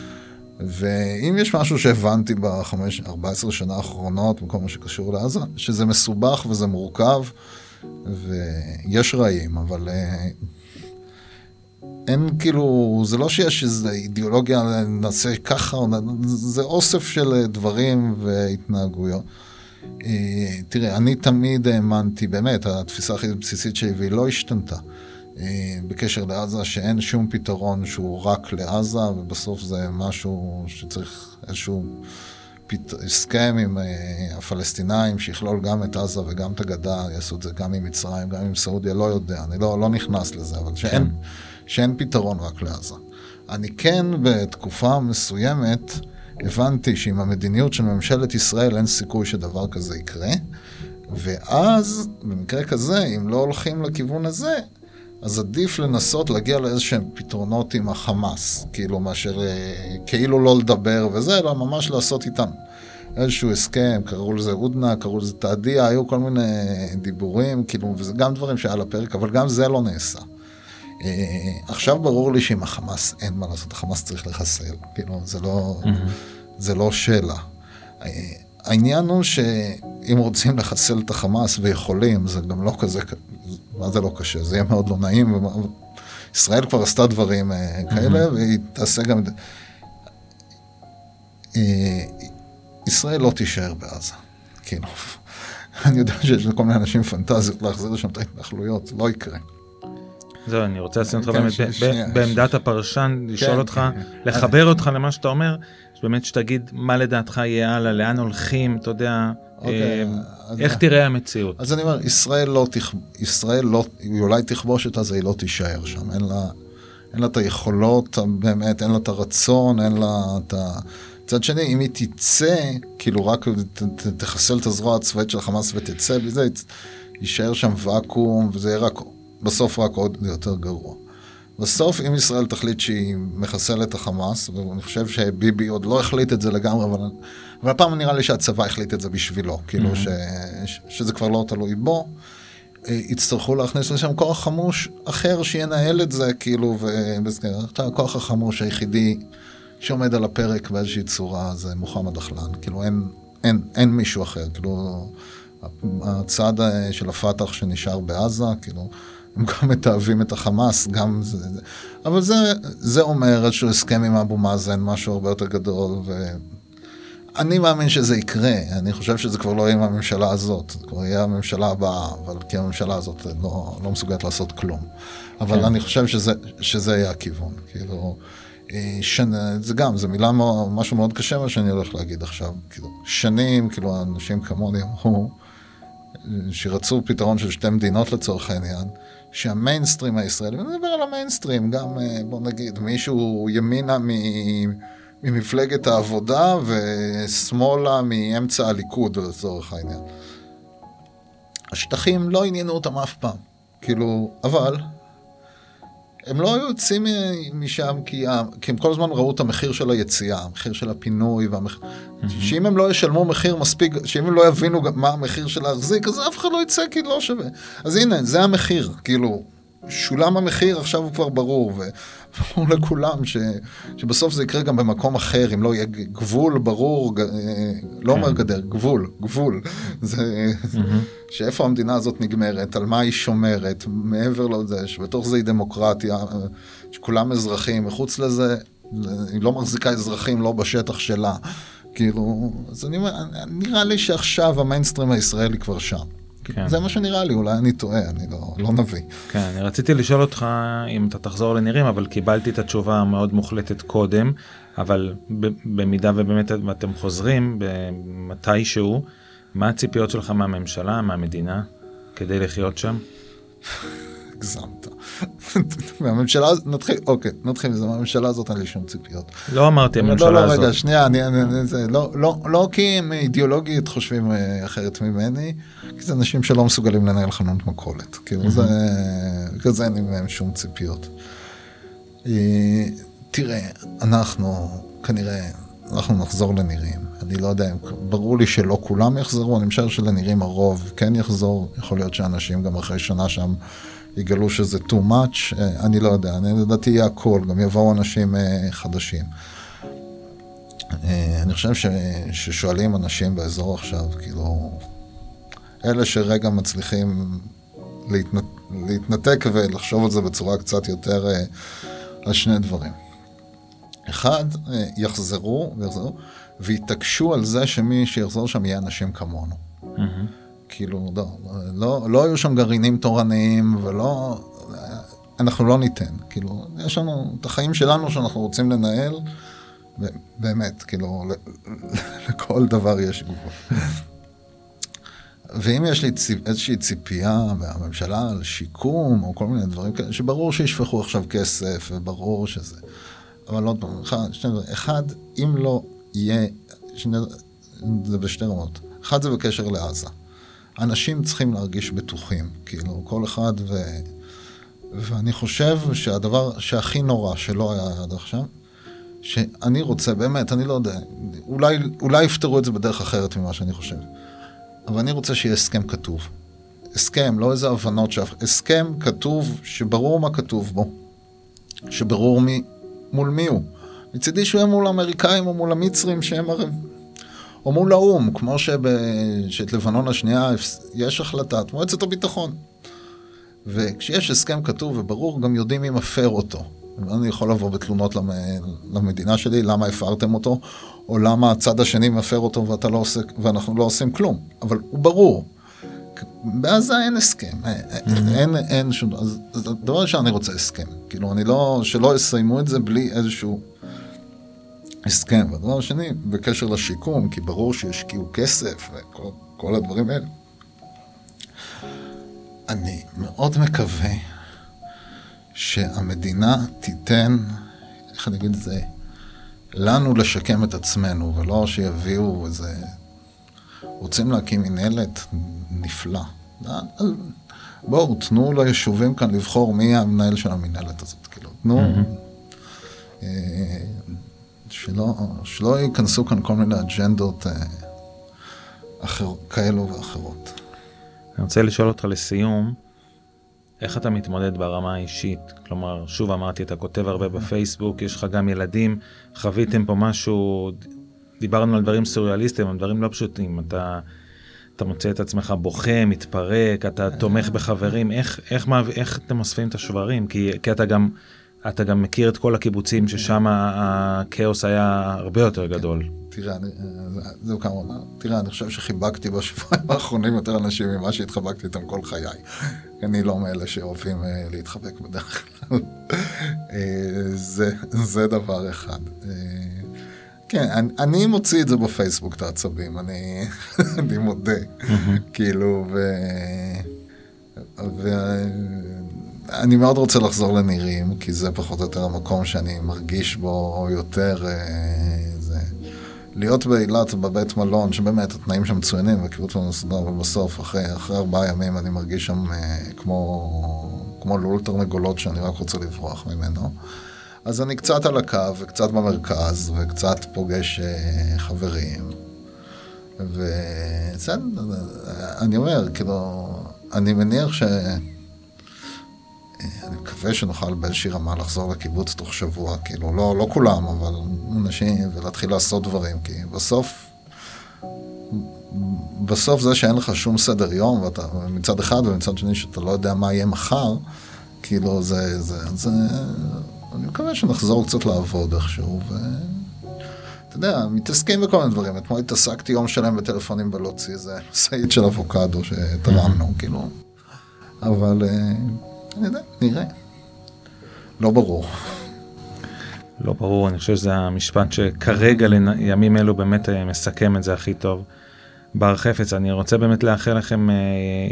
ואם יש משהו שהבנתי בחמש, 14 שנה האחרונות, בכל מה שקשור לעזה, שזה מסובך וזה מורכב, ויש רעים, אבל אה, אין כאילו, זה לא שיש איזו אידיאולוגיה, נעשה ככה, זה אוסף של דברים והתנהגויות. אה, תראה, אני תמיד האמנתי, באמת, התפיסה הכי בסיסית שלי, והיא לא השתנתה. אה, בקשר לעזה, שאין שום פתרון שהוא רק לעזה, ובסוף זה משהו שצריך איזשהו פת... הסכם עם uh, הפלסטינאים, שיכלול גם את עזה וגם את הגדה, יעשו את זה גם עם מצרים, גם עם סעודיה, לא יודע, אני לא, לא נכנס לזה, אבל שאין, כן. שאין פתרון רק לעזה. אני כן, בתקופה מסוימת, הבנתי שעם המדיניות של ממשלת ישראל אין סיכוי שדבר כזה יקרה, ואז, במקרה כזה, אם לא הולכים לכיוון הזה, אז עדיף לנסות להגיע לאיזשהם פתרונות עם החמאס, כאילו מאשר אה, כאילו לא לדבר וזה, אלא ממש לעשות איתם איזשהו הסכם, קראו לזה הודנה, קראו לזה תעדיה, היו כל מיני דיבורים, כאילו, וזה גם דברים שהיה לפרק, אבל גם זה לא נעשה. אה, עכשיו ברור לי שעם החמאס אין מה לעשות, החמאס צריך לחסל, כאילו, זה לא, mm-hmm. זה לא שאלה. העניין הוא שאם רוצים לחסל את החמאס ויכולים, זה גם לא כזה, מה זה לא קשה? זה יהיה מאוד לא נעים. ישראל כבר עשתה דברים אה, כאלה, והיא תעשה גם... אה, ישראל לא תישאר בעזה. כאילו, *laughs* אני יודע שיש לכל מיני אנשים פנטזיות להחזיר לשם את ההתנחלויות, לא יקרה. זהו, אני רוצה לשים אותך באמת בעמדת הפרשן, לשאול כן, אותך, כן, כן. לחבר אותך למה שאתה אומר, שבאמת שתגיד מה לדעתך יהיה הלאה, לאן הולכים, אתה יודע, אוקיי, אה, איך תראה המציאות. אז אני אומר, ישראל לא, ישראל לא, היא אולי תכבוש את זה, היא לא תישאר שם, אין לה, אין לה את היכולות, באמת, אין לה את הרצון, אין לה את ה... מצד שני, אם היא תצא, כאילו רק תחסל את הזרוע הצבאית של החמאס ותצא בזה, יישאר שם ואקום, וזה יהיה רק, בסוף רק עוד יותר גרוע. בסוף, אם ישראל תחליט שהיא מחסלת את החמאס, ואני חושב שביבי עוד לא החליט את זה לגמרי, אבל, אבל הפעם נראה לי שהצבא החליט את זה בשבילו, כאילו mm-hmm. ש, ש, שזה כבר לא תלוי בו, אה, יצטרכו להכניס לשם כוח חמוש אחר שינהל את זה, כאילו, והכוח החמוש היחידי שעומד על הפרק באיזושהי צורה זה מוחמד דחלן, כאילו אין, אין, אין מישהו אחר, כאילו, הצד של הפת"ח שנשאר בעזה, כאילו, הם גם מתעבים את החמאס, גם זה. אבל זה, זה אומר איזשהו הסכם עם אבו מאזן, משהו הרבה יותר גדול, ואני מאמין שזה יקרה, אני חושב שזה כבר לא יהיה עם הממשלה הזאת, זה כבר יהיה הממשלה הבאה, אבל כי הממשלה הזאת לא, לא מסוגלת לעשות כלום. אבל כן. אני חושב שזה, שזה יהיה הכיוון, כאילו, אה, שנ... זה גם, זה מילה, משהו מאוד קשה מה שאני הולך להגיד עכשיו, כאילו, שנים, כאילו, אנשים כמוני אמרו, שרצו פתרון של שתי מדינות לצורך העניין, שהמיינסטרים הישראלי, אני מדבר על המיינסטרים, גם אה, בוא נגיד מישהו ימינה ממפלגת העבודה ושמאלה מאמצע הליכוד לצורך העניין. השטחים לא עניינו אותם אף פעם, כאילו, אבל הם לא היו יוצאים משם כי, כי הם כל הזמן ראו את המחיר של היציאה, המחיר של הפינוי, והמח... mm-hmm. שאם הם לא ישלמו מחיר מספיק, שאם הם לא יבינו מה המחיר של להחזיק, אז אף אחד לא יצא כי לא שווה. אז הנה, זה המחיר, כאילו, שולם המחיר, עכשיו הוא כבר ברור, וברור לכולם ש, שבסוף זה יקרה גם במקום אחר, אם לא יהיה גבול ברור, ג, לא אומר כן. גדר, גבול, גבול. זה. שאיפה המדינה הזאת נגמרת, על מה היא שומרת, מעבר לזה, שבתוך זה היא דמוקרטיה, שכולם אזרחים, מחוץ לזה, היא לא מחזיקה אזרחים לא בשטח שלה. כאילו, אז אני אומר, נראה לי שעכשיו המיינסטרים הישראלי כבר שם. כן. זה מה שנראה לי, אולי אני טועה, אני לא, לא נביא. כן, אני רציתי לשאול אותך אם אתה תחזור לנירים, אבל קיבלתי את התשובה המאוד מוחלטת קודם, אבל במידה ובאמת אתם חוזרים הגזמת. *laughs* מהממשלה, נתחיל, אוקיי, נתחיל מזה, מהממשלה הזאת אין לי שום ציפיות. לא אמרתי הממשלה לא, לא, הזאת. רגע, שנייה, אני, אני, אני, זה, לא, לא, לא כי הם אידיאולוגית חושבים אה, אחרת ממני, כי זה אנשים שלא מסוגלים לנהל חנות מכולת. כאילו זה, כזה אין לי מהם שום ציפיות. אה, תראה, אנחנו כנראה, אנחנו נחזור לנירים. אני לא יודע, ברור לי שלא כולם יחזרו, אני משער שלנירים הרוב כן יחזור, יכול להיות שאנשים גם אחרי שנה שם יגלו שזה too much, אה, אני לא יודע, אני לדעתי יהיה הכל, גם יבואו אנשים אה, חדשים. אה, אני חושב ש, ששואלים אנשים באזור עכשיו, כאילו, אלה שרגע מצליחים להתנת, להתנתק ולחשוב על זה בצורה קצת יותר, על שני דברים. אחד, יחזרו, ויחזרו, ויתעקשו על זה שמי שיחזור שם יהיה אנשים כמונו. מהמם. כאילו, לא, לא, לא היו שם גרעינים תורניים ולא... אנחנו לא ניתן. כאילו, יש לנו את החיים שלנו שאנחנו רוצים לנהל, באמת, כאילו, לכל דבר יש גבול. ואם יש לי ציפ... איזושהי ציפייה מהממשלה על שיקום או כל מיני דברים כאלה, שברור שישפכו עכשיו כסף וברור שזה... אבל עוד פעם, אחד, שני דברים. אחד, אם לא יהיה, שני, זה בשתי רמות. אחד זה בקשר לעזה. אנשים צריכים להרגיש בטוחים, כאילו, כל אחד ו... ואני חושב שהדבר שהכי נורא שלא היה עד עכשיו, שאני רוצה, באמת, אני לא יודע, אולי, אולי יפתרו את זה בדרך אחרת ממה שאני חושב, אבל אני רוצה שיהיה הסכם כתוב. הסכם, לא איזה הבנות, שאף... הסכם כתוב, שברור מה כתוב בו, שברור מי, מול מי הוא. מצידי שהוא יהיה מול האמריקאים או מול המצרים שהם הרי... או מול האו"ם, כמו שב... שאת לבנון השנייה יש החלטת מועצת הביטחון. וכשיש הסכם כתוב וברור, גם יודעים מי מפר אותו. אני יכול לבוא בתלונות למ... למדינה שלי, למה הפרתם אותו, או למה הצד השני מפר אותו ואתה לא עושה, ואנחנו לא עושים כלום. אבל הוא ברור. בעזה אין הסכם, אין, אין, אין שום, אז אז דבר ראשון אני רוצה הסכם. כאילו, אני לא, שלא יסיימו את זה בלי איזשהו הסכם. והדבר השני, בקשר לשיקום, כי ברור שהשקיעו כסף וכל כל הדברים האלה. אני מאוד מקווה שהמדינה תיתן, איך אני אגיד את זה, לנו לשקם את עצמנו, ולא שיביאו איזה... רוצים להקים מנהלת? נפלא. בואו, תנו ליישובים כאן לבחור מי המנהל של המנהלת הזאת, כאילו, תנו... אה, שלא, שלא ייכנסו כאן כל מיני אג'נדות אה, אחר, כאלו ואחרות. אני רוצה לשאול אותך לסיום, איך אתה מתמודד ברמה האישית? כלומר, שוב אמרתי, אתה כותב הרבה בפייסבוק, יש לך גם ילדים, חוויתם פה משהו, דיברנו על דברים סוריאליסטיים, על דברים לא פשוטים, אתה, אתה מוצא את עצמך בוכה, מתפרק, אתה תומך בחברים, איך, איך, איך, איך אתם אוספים את השברים? כי, כי אתה גם... אתה גם מכיר את כל הקיבוצים ששם הכאוס היה הרבה יותר גדול. תראה, אני, זהו כמה, תראה, אני חושב שחיבקתי בשבועיים האחרונים יותר אנשים ממה שהתחבקתי איתם כל חיי. אני לא מאלה שאוהבים uh, להתחבק בדרך כלל. uh, *laughs* זה, זה דבר אחד. Uh, כן, אני, אני מוציא את זה בפייסבוק, את העצבים, אני, *laughs* אני מודה. כאילו, ו... ו... אני מאוד רוצה לחזור לנירים, כי זה פחות או יותר המקום שאני מרגיש בו יותר... זה... להיות באילת בבית מלון, שבאמת התנאים שם מצוינים, והקיבוץ מסודר, ובסוף, אחרי, אחרי ארבעה ימים, אני מרגיש שם כמו, כמו לול תרנגולות שאני רק רוצה לברוח ממנו. אז אני קצת על הקו, וקצת במרכז, וקצת פוגש חברים. ובסדר, אני אומר, כאילו, אני מניח ש... אני מקווה שנוכל באיזושהי רמה לחזור לקיבוץ תוך שבוע, כאילו, לא, לא כולם, אבל אנשים, ולהתחיל לעשות דברים, כי בסוף, בסוף זה שאין לך שום סדר יום, ואתה מצד אחד, ומצד שני שאתה לא יודע מה יהיה מחר, כאילו, זה, זה, זה, אני מקווה שנחזור קצת לעבוד איכשהו, ו... אתה יודע, מתעסקים בכל מיני דברים. אתמול התעסקתי יום שלם בטלפונים בלהוציא איזה משאית של אבוקדו שתרמנו, כאילו. אבל... נדע, נראה. לא ברור. לא ברור, אני חושב שזה המשפט שכרגע, לימים אלו, באמת אה, מסכם את זה הכי טוב. בר חפץ, אני רוצה באמת לאחל לכם אה,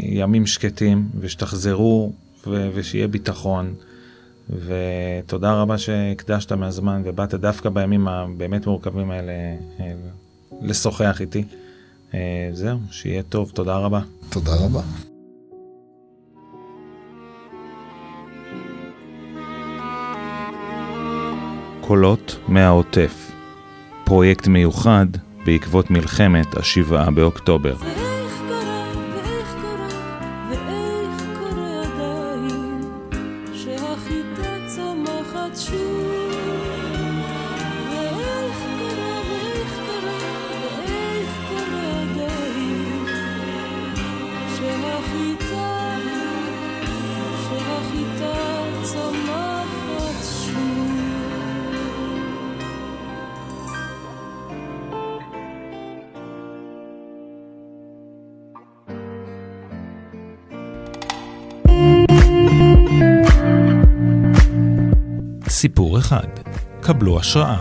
ימים שקטים, ושתחזרו, ו- ושיהיה ביטחון. ותודה רבה שהקדשת מהזמן ובאת דווקא בימים הבאמת מורכבים האלה אה, לשוחח איתי. זהו, שיהיה טוב, תודה רבה. תודה רבה. קולות מהעוטף. פרויקט מיוחד בעקבות מלחמת השבעה באוקטובר. סיפור אחד. קבלו השראה.